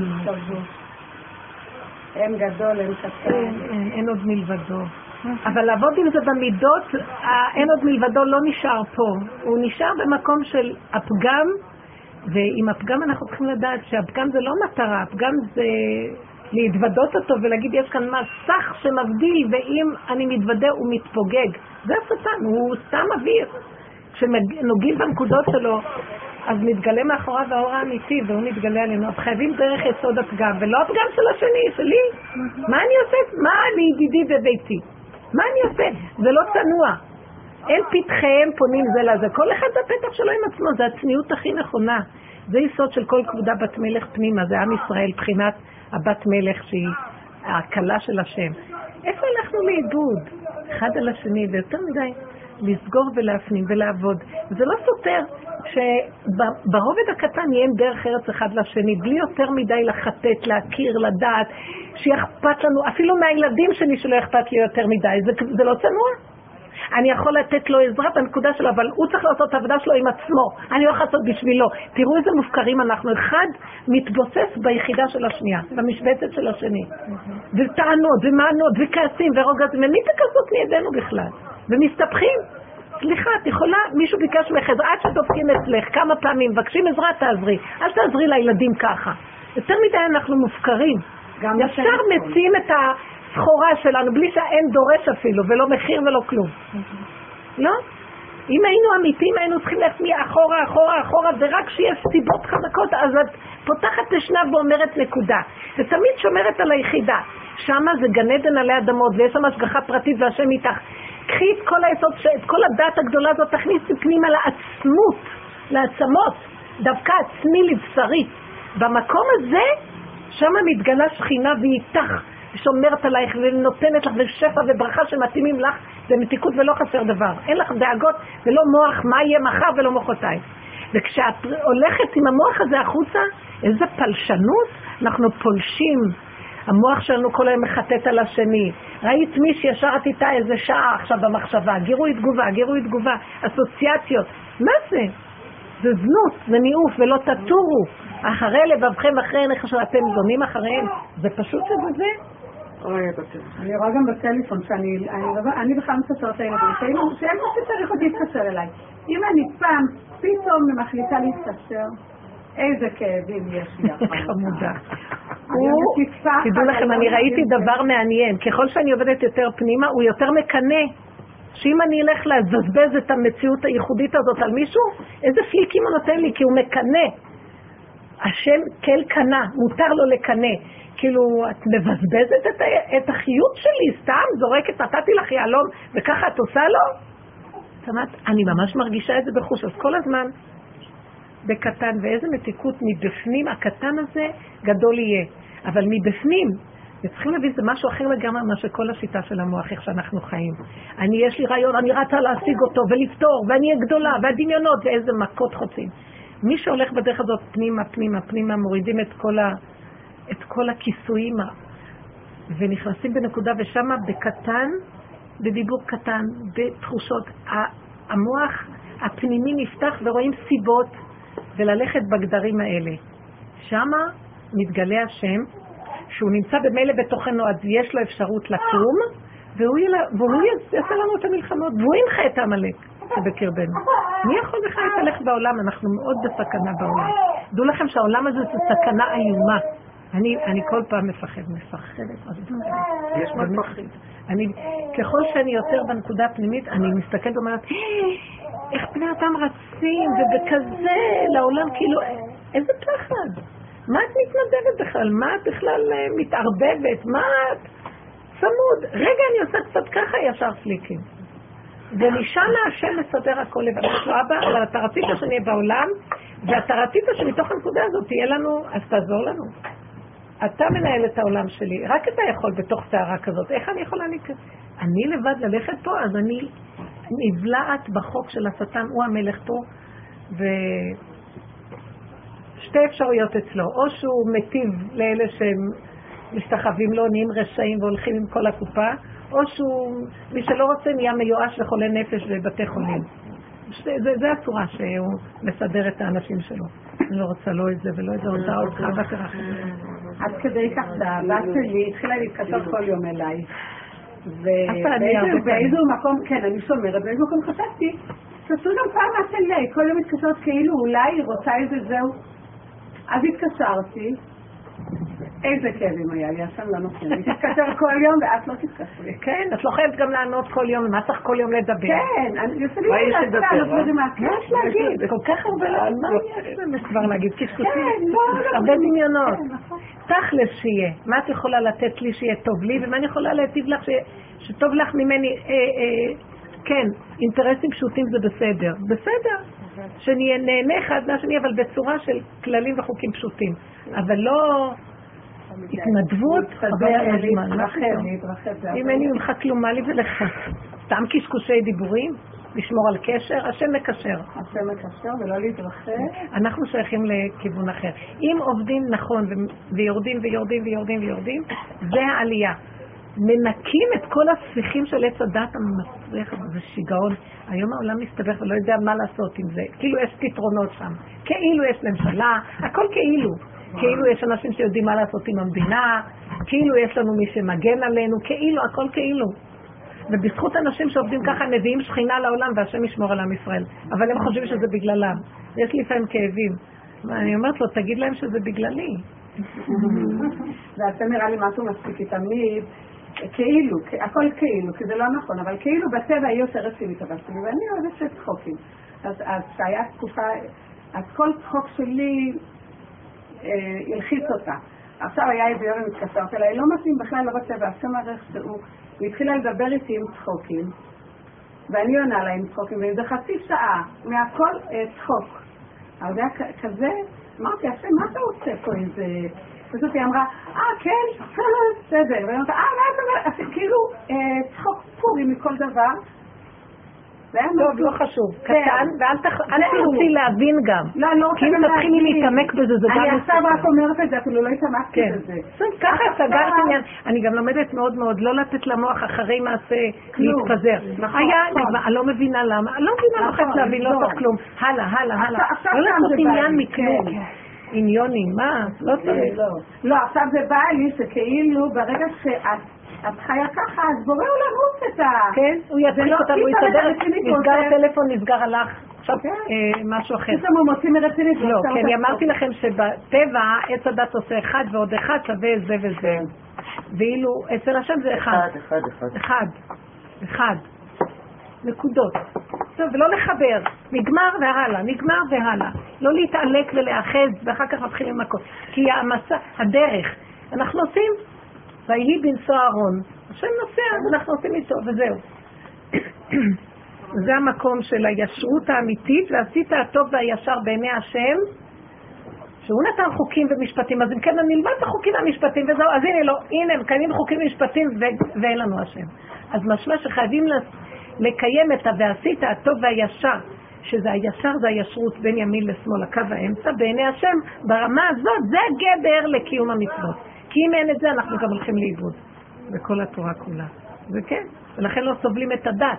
אין גדול, אין קטן. אין עוד מלבדו. אבל לעבוד עם זה במידות, אין עוד מלבדו לא נשאר פה. הוא נשאר במקום של הפגם, ועם הפגם אנחנו צריכים לדעת שהפגם זה לא מטרה, הפגם זה להתוודות אותו ולהגיד יש כאן מסך שמבדיל, ואם אני מתוודה הוא מתפוגג. זה השטן, הוא סתם אוויר. כשנוגעים בנקודות שלו, אז מתגלה מאחוריו האור האמיתי, והוא מתגלה עלינו. אז חייבים דרך יסוד הפגם, ולא הפגם של השני, שלי. מה אני עושה? מה אני ידידי בביתי? מה אני עושה? זה לא צנוע. אין פתחיהם פונים זה לזה. כל אחד בפתח שלו עם עצמו, זה הצניעות הכי נכונה. זה יסוד של כל כבודה בת מלך פנימה, זה עם ישראל, בחינת הבת מלך שהיא הכלה של השם. איפה הלכנו לאיבוד? אחד על השני, ויותר מדי לסגור ולהפנים ולעבוד. זה לא סותר שברובד הקטן יהיה דרך ארץ אחד לשני, בלי יותר מדי לחטט, להכיר, לדעת, שיאכפת לנו, אפילו מהילדים שלי שלא אכפת לי יותר מדי, זה, זה לא צנוע. אני יכול לתת לו עזרה בנקודה שלו, אבל הוא צריך לעשות את העבודה שלו עם עצמו. אני הולך לעשות בשבילו. תראו איזה מופקרים אנחנו. אחד מתבוסס ביחידה של השנייה, במשבצת של השני. וטענות, ומענות, וכעסים, ורוגזים, ומי תכעסות מידינו בכלל? ומסתבכים. סליחה, את יכולה, מישהו ביקש ממך עזרה, עד שדופקים אצלך, כמה פעמים, מבקשים עזרה, תעזרי. אל תעזרי לילדים ככה. יותר מדי אנחנו מופקרים. ישר מציעים את הסחורה שלנו, בלי שהאין דורש אפילו, ולא מחיר ולא כלום. לא? אם היינו אמיתיים היינו צריכים ללכת מאחורה, אחורה, אחורה, ורק כשיש סיבות חזקות אז את פותחת אשנב ואומרת נקודה. ותמיד שומרת על היחידה. שמה זה גן עדן עלי אדמות, ויש שם השגחה פרטית והשם איתך. קחי את כל היסוד, את כל הדת הגדולה הזאת, תכניסי פנימה לעצמות, לעצמות, דווקא עצמי לבשרי. במקום הזה, שמה מתגלה שכינה והיא איתך. שומרת עלייך ונותנת לך בשפע וברכה שמתאימים לך במתיקות ולא חסר דבר. אין לך דאגות ולא מוח מה יהיה מחר ולא מוחרתיים. וכשאת הולכת עם המוח הזה החוצה, איזה פלשנות, אנחנו פולשים. המוח שלנו כל היום מחטט על השני. ראית מי שישרת איתה איזה שעה עכשיו במחשבה, גירוי תגובה, גירוי תגובה, אסוציאציות. מה זה? זה זנות, זה ניאוף, ולא תטורו. אחרי לבבכם, אחרי עיניך שאתם זונים אחריהם. זה פשוט שזה זה. אני רואה גם בטלפון שאני בכלל מספרת לילדים, שאין מי שצריך אותי להתקשר אליי. אם אני פעם פתאום מחליטה להתקשר, איזה כאבים יש לי חמודה. תדעו לכם, אני ראיתי דבר מעניין. ככל שאני עובדת יותר פנימה, הוא יותר מקנא. שאם אני אלך לבזבז את המציאות הייחודית הזאת על מישהו, איזה פליקים הוא נותן לי, כי הוא מקנא. השם כל קנה, מותר לו לקנא. כאילו, את מבזבזת את, את החיות שלי, סתם זורקת, נתתי לך יהלום, וככה את עושה לו? זאת אני ממש מרגישה את זה בחוש, אז כל הזמן בקטן, ואיזה מתיקות מבפנים, הקטן הזה גדול יהיה. אבל מבפנים, וצריכים להבין, זה משהו אחר לגמרי ממה שכל השיטה של המוח, איך שאנחנו חיים. אני, יש לי רעיון, אני רצה להשיג אותו ולפתור, ואני אהיה גדולה, והדמיונות, ואיזה מכות חוצים. מי שהולך בדרך הזאת פנימה, פנימה, פנימה, מורידים את כל ה... את כל הכיסויים ונכנסים בנקודה ושם בקטן, בדיבור קטן, בתחושות, המוח הפנימי נפתח ורואים סיבות וללכת בגדרים האלה. שמה מתגלה השם, שהוא נמצא במילא בתוכנו, אז יש לו אפשרות לקום, והוא, ילה, והוא יעשה לנו את המלחמות, והוא ינחה את העמלק שבקרבנו. מי יכול בכלל להתהלך בעולם? אנחנו מאוד בסכנה בעולם. דעו לכם שהעולם הזה זה סכנה איומה. אני, אני כל פעם מפחד, מפחדת? יש מפחד. אני, ככל שאני יותר בנקודה הפנימית, אני מסתכלת ואומרת, איך בני אדם רצים, ובכזה, לעולם, כאילו, איזה פחד. מה את מתנדבת בכלל? מה את בכלל אה, מתערבבת? מה את... צמוד. רגע, אני עושה קצת ככה, ישר פליקים. ומשם השם מסדר הכל לבד. לו, אבא, אבל אתה רצית שנהיה בעולם, ואתה רצית שמתוך הנקודה הזאת תהיה לנו, אז תעזור לנו. אתה מנהל את העולם שלי, רק אתה יכול בתוך סערה כזאת. איך אני יכולה להיכנס? אני לבד ללכת פה, אז אני נבלעת בחוק של השטן, הוא המלך פה, ושתי אפשרויות אצלו, או שהוא מטיב לאלה שהם משתחווים לו, נהיים רשעים והולכים עם כל הקופה, או שהוא, מי שלא רוצה נהיה מיואש וחולה נפש בבתי חולים. זה, הצורה שהוא מסדר את האנשים שלו. אני לא רוצה לא את זה ולא את זה, רוצה אותך, ותרח את זה. עד כדי כך שהבת שלי התחילה להתקשר כל יום אליי. ובאיזה מקום, כן, אני שומרת, באיזה מקום חשבתי, תעשו גם פעם מה של כל יום מתקשרת כאילו אולי היא רוצה איזה זהו. אז התקשרתי, איזה כאבים היה לי, השם לא נותן לי. תתקשר כל יום ואת לא תתקשרי. כן, את לא חייבת גם לענות כל יום, מה צריך כל יום לדבר? כן, אני עושה לי לעצמם, מה יש להגיד? זה כל כך הרבה, מה יש לנו כבר להגיד? קשקושים, כן, לא, לא, הרבה דמיונות. כן, נכון. תכלס שיהיה, מה את יכולה לתת לי שיהיה טוב לי, ומה אני יכולה להטיב לך שטוב לך ממני, אה, אה, כן, אינטרסים פשוטים זה בסדר. בסדר, שנהיה נהנה אחד מהשני, אבל בצורה של כללים וחוקים פשוטים. אבל לא... התנדבות, על הזמן? אם אין לי ממך כלום, מה לי ולך? סתם קשקושי דיבורים? לשמור על קשר? השם מקשר. השם מקשר ולא להתרחב. אנחנו שייכים לכיוון אחר. אם עובדים נכון ויורדים ויורדים ויורדים ויורדים, זה העלייה. מנקים את כל הספיחים של עץ הדת המסריח, זה שיגעון. היום העולם מסתבך ולא יודע מה לעשות עם זה. כאילו יש פתרונות שם. כאילו יש ממשלה, הכל כאילו. כאילו יש אנשים שיודעים מה לעשות עם המדינה, כאילו יש לנו מי שמגן עלינו, כאילו, הכל כאילו. ובזכות אנשים שעובדים ככה הם מביאים שכינה לעולם והשם ישמור על עם ישראל. אבל הם חושבים שזה בגללם. יש לי לפעמים כאבים. אני אומרת לו, תגיד להם שזה בגללי. ואתה נראה לי משהו מספיק תמיד. כאילו, הכל כאילו, כי זה לא נכון, אבל כאילו בטבע היא יותר רצינית הבת שלי, ואני אוהבת של צחוקים. אז כשהיה תקופה, אז כל צחוק שלי הלחיץ אותה. עכשיו היה איזה יום מתקשרת אליי, לא מתאים בכלל, לא בטבע, השם ערך שהוא, היא התחילה לדבר איתי עם צחוקים, ואני עונה לה עם צחוקים, וזה חצי שעה, מהכל אה, צחוק. אבל היה כזה, אמרתי, השם, מה אתה עושה פה איזה... פשוט היא אמרה, אה, כן, בסדר. ואני אומרת, אה, מה את אומרת? כאילו, אה, צחוק פורי מכל דבר. טוב, לא חשוב. כן. קטן, ואל תרצי להבין גם. לא, אני לא רוצה להבין. כי אם תתחילי להתעמק בזה, זה גם... אני עכשיו רק אומרת את זה, אפילו לא התעמקתי כן. בזה. ככה סגרת עניין. אני גם לומדת מאוד מאוד לא לתת למוח אחרי מעשה להתפזר. נכון, היה, נכון. אני לא מבינה למה. אני לא מבינה, לא חייבת להבין, לא, לא צריך כלום. הלאה, הלאה, הלאה. לא לעשות עניין מכלום. כן. עניונים, מה? לא צריך. לא, עכשיו זה בא לי שכאילו ברגע שאת... את חיה ככה, אז בורא עולם רוץ את ה... כן, הוא יצחיק אותם, הוא יסדר, נסגר הטלפון, נסגר הלך. עכשיו כן. אה, משהו אחר. פתאום הוא מוציא מרצינית. לא, כי אני אמרתי לכם שבטבע עץ הדת עושה אחד ועוד אחד שווה זה וזה. כן. ואילו אצל השם זה אחד. אחד, אחד, אחד. נקודות. טוב, ולא לחבר. נגמר והלאה, נגמר והלאה. לא להתעלק ולהאחז, ואחר כך מתחילים מכות. כי המסע, הדרך, אנחנו עושים, ויהי בנשוא אהרון. השם נוסע, אז אנחנו עושים איתו, וזהו. זה המקום של הישרות האמיתית, ועשית הטוב והישר בעיני השם, שהוא נתן חוקים ומשפטים, אז אם כן אני אלמד את החוקים והמשפטים וזהו, אז הנה לא, הנה מקיימים חוקים ומשפטים ואין לנו השם. אז משמע שחייבים לקיים את ה"ועשית הטוב והישר", שזה הישר זה הישרות בין ימין לשמאל, הקו האמצע, בעיני השם, ברמה הזאת, זה הגדר לקיום המצוות. כי אם אין את זה, אנחנו גם הולכים לאיבוד, בכל התורה כולה. וכן, ולכן לא סובלים את הדת.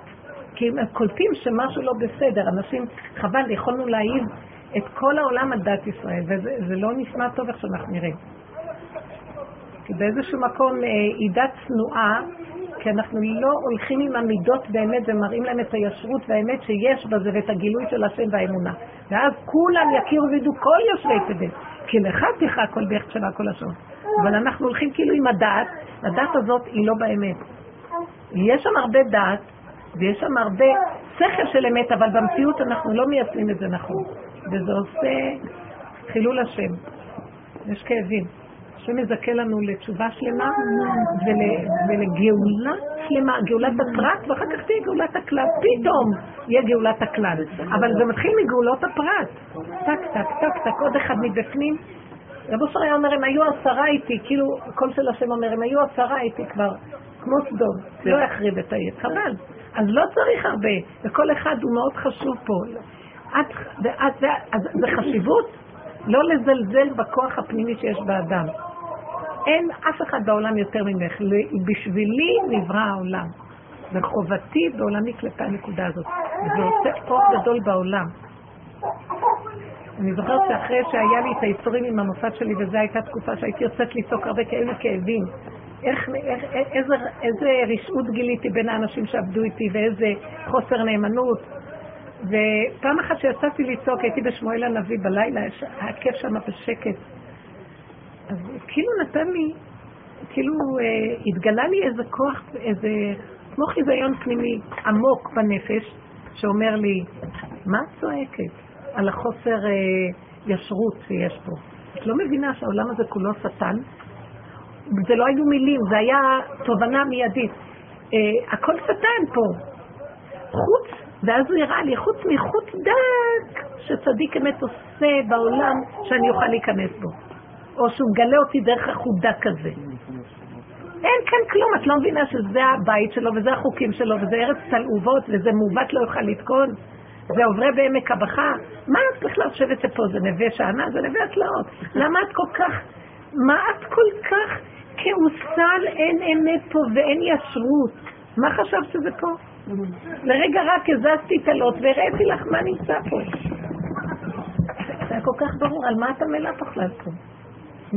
כי הם קולטים שמשהו לא בסדר. אנשים, חבל, יכולנו להעיד את כל העולם על דת ישראל, וזה לא נשמע טוב איך שאנחנו נראים. כי באיזשהו מקום אה, היא דת צנועה, כי אנחנו לא הולכים עם המידות באמת ומראים להם את הישרות והאמת שיש בזה ואת הגילוי של השם והאמונה. ואז כולם יכירו וידעו כל יושבי תבל. כי לך תכרע כל ברך שלה כל השעות. אבל אנחנו הולכים כאילו עם הדת, הדת הזאת היא לא באמת. יש שם הרבה דת, ויש שם הרבה שכל של אמת, אבל במציאות אנחנו לא מיישמים את זה נכון. וזה עושה חילול השם. יש כאבים. השם יזכה לנו לתשובה שלמה ול, ולגאולה שלמה, גאולת הפרט, ואחר כך תהיה גאולת הכלל. פתאום יהיה גאולת הכלל. אבל זה מתחיל מגאולות הפרט. טק, טק, טק, טק, עוד אחד מבפנים. רב אושר היה אומר, הם היו עשרה איתי, כאילו, קול של השם אומר, הם היו עשרה איתי כבר, כמו סדום, לא יחריב את העיר, חבל. אז לא צריך הרבה, וכל אחד הוא מאוד חשוב פה. את, ואת, ואת, זה חשיבות לא לזלזל בכוח הפנימי שיש באדם. אין אף אחד בעולם יותר ממך. בשבילי נברא העולם. וחובתי בעולמי כלפי הנקודה הזאת. וזה עושה אור גדול בעולם. אני זוכרת שאחרי שהיה לי את היצורים עם המוסד שלי, וזו הייתה תקופה שהייתי יוצאת לצעוק הרבה כאלה כאבים. איך, איך, איזה, איזה רשעות גיליתי בין האנשים שעבדו איתי, ואיזה חוסר נאמנות. ופעם אחת שיצאתי לצעוק, הייתי בשמואל הנביא בלילה, היה כיף שם בשקט. אז כאילו נתן לי, כאילו אה, התגלה לי איזה כוח, איזה, כמו חיזיון פנימי עמוק בנפש, שאומר לי, מה את צועקת על החוסר אה, ישרות שיש פה? את לא מבינה שהעולם הזה כולו שטן? זה לא היו מילים, זה היה תובנה מיידית. אה, הכל שטן פה. חוץ, ואז הוא הראה לי, חוץ מחוץ דק שצדיק אמת עושה בעולם שאני אוכל להיכנס בו. או שהוא מגלה אותי דרך החודה כזה. אין כאן כלום, את לא מבינה שזה הבית שלו, וזה החוקים שלו, וזה ארץ תלעובות, וזה מעוות לא יוכל לתקון, זה עוברי בעמק הבכה. מה את בכלל חושבת שפה זה נווה שאנן? זה נווה התלאות. למה את כל כך, מה את כל כך כאוסל אין אמת פה ואין ישרות? מה חשבת שזה פה? לרגע רק הזזתי את הלוט והראיתי לך מה נמצא פה. זה היה כל כך ברור, על מה אתה מלאה בכלל פה?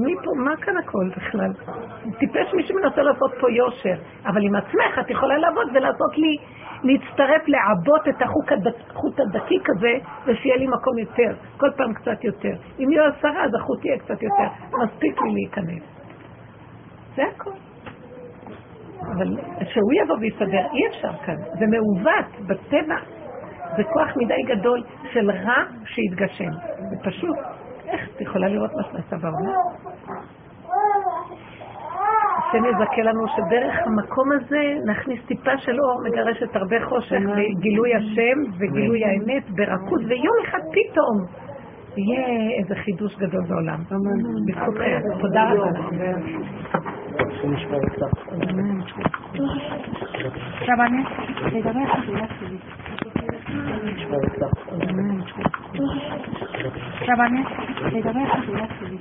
מי פה, מה כאן הכל בכלל? טיפש מי שמנסה לעשות פה יושר, אבל עם עצמך את יכולה לעבוד ולעשות לי, להצטרף, לעבות את החוט הדק, הדקיק הזה, ושיהיה לי מקום יותר, כל פעם קצת יותר. אם יהיו עשרה, אז החוט יהיה קצת יותר, מספיק לי להיכנס. זה הכל. אבל שהוא יבוא ויסדר, אי אפשר כאן. זה מעוות בטבע. זה כוח מדי גדול של רע שהתגשם. זה פשוט. איך את יכולה לראות מה שנעשה בעולם? השם יזכה לנו שדרך המקום הזה נכניס טיפה של אור, מגרשת הרבה חושך וגילוי השם וגילוי האמת ברכות, ויום אחד פתאום יהיה איזה חידוש גדול בעולם. בזכותכם. תודה רבה לכם. רבנית, לגבי החבילה שלי. רבנית, לגבי החבילה שלי.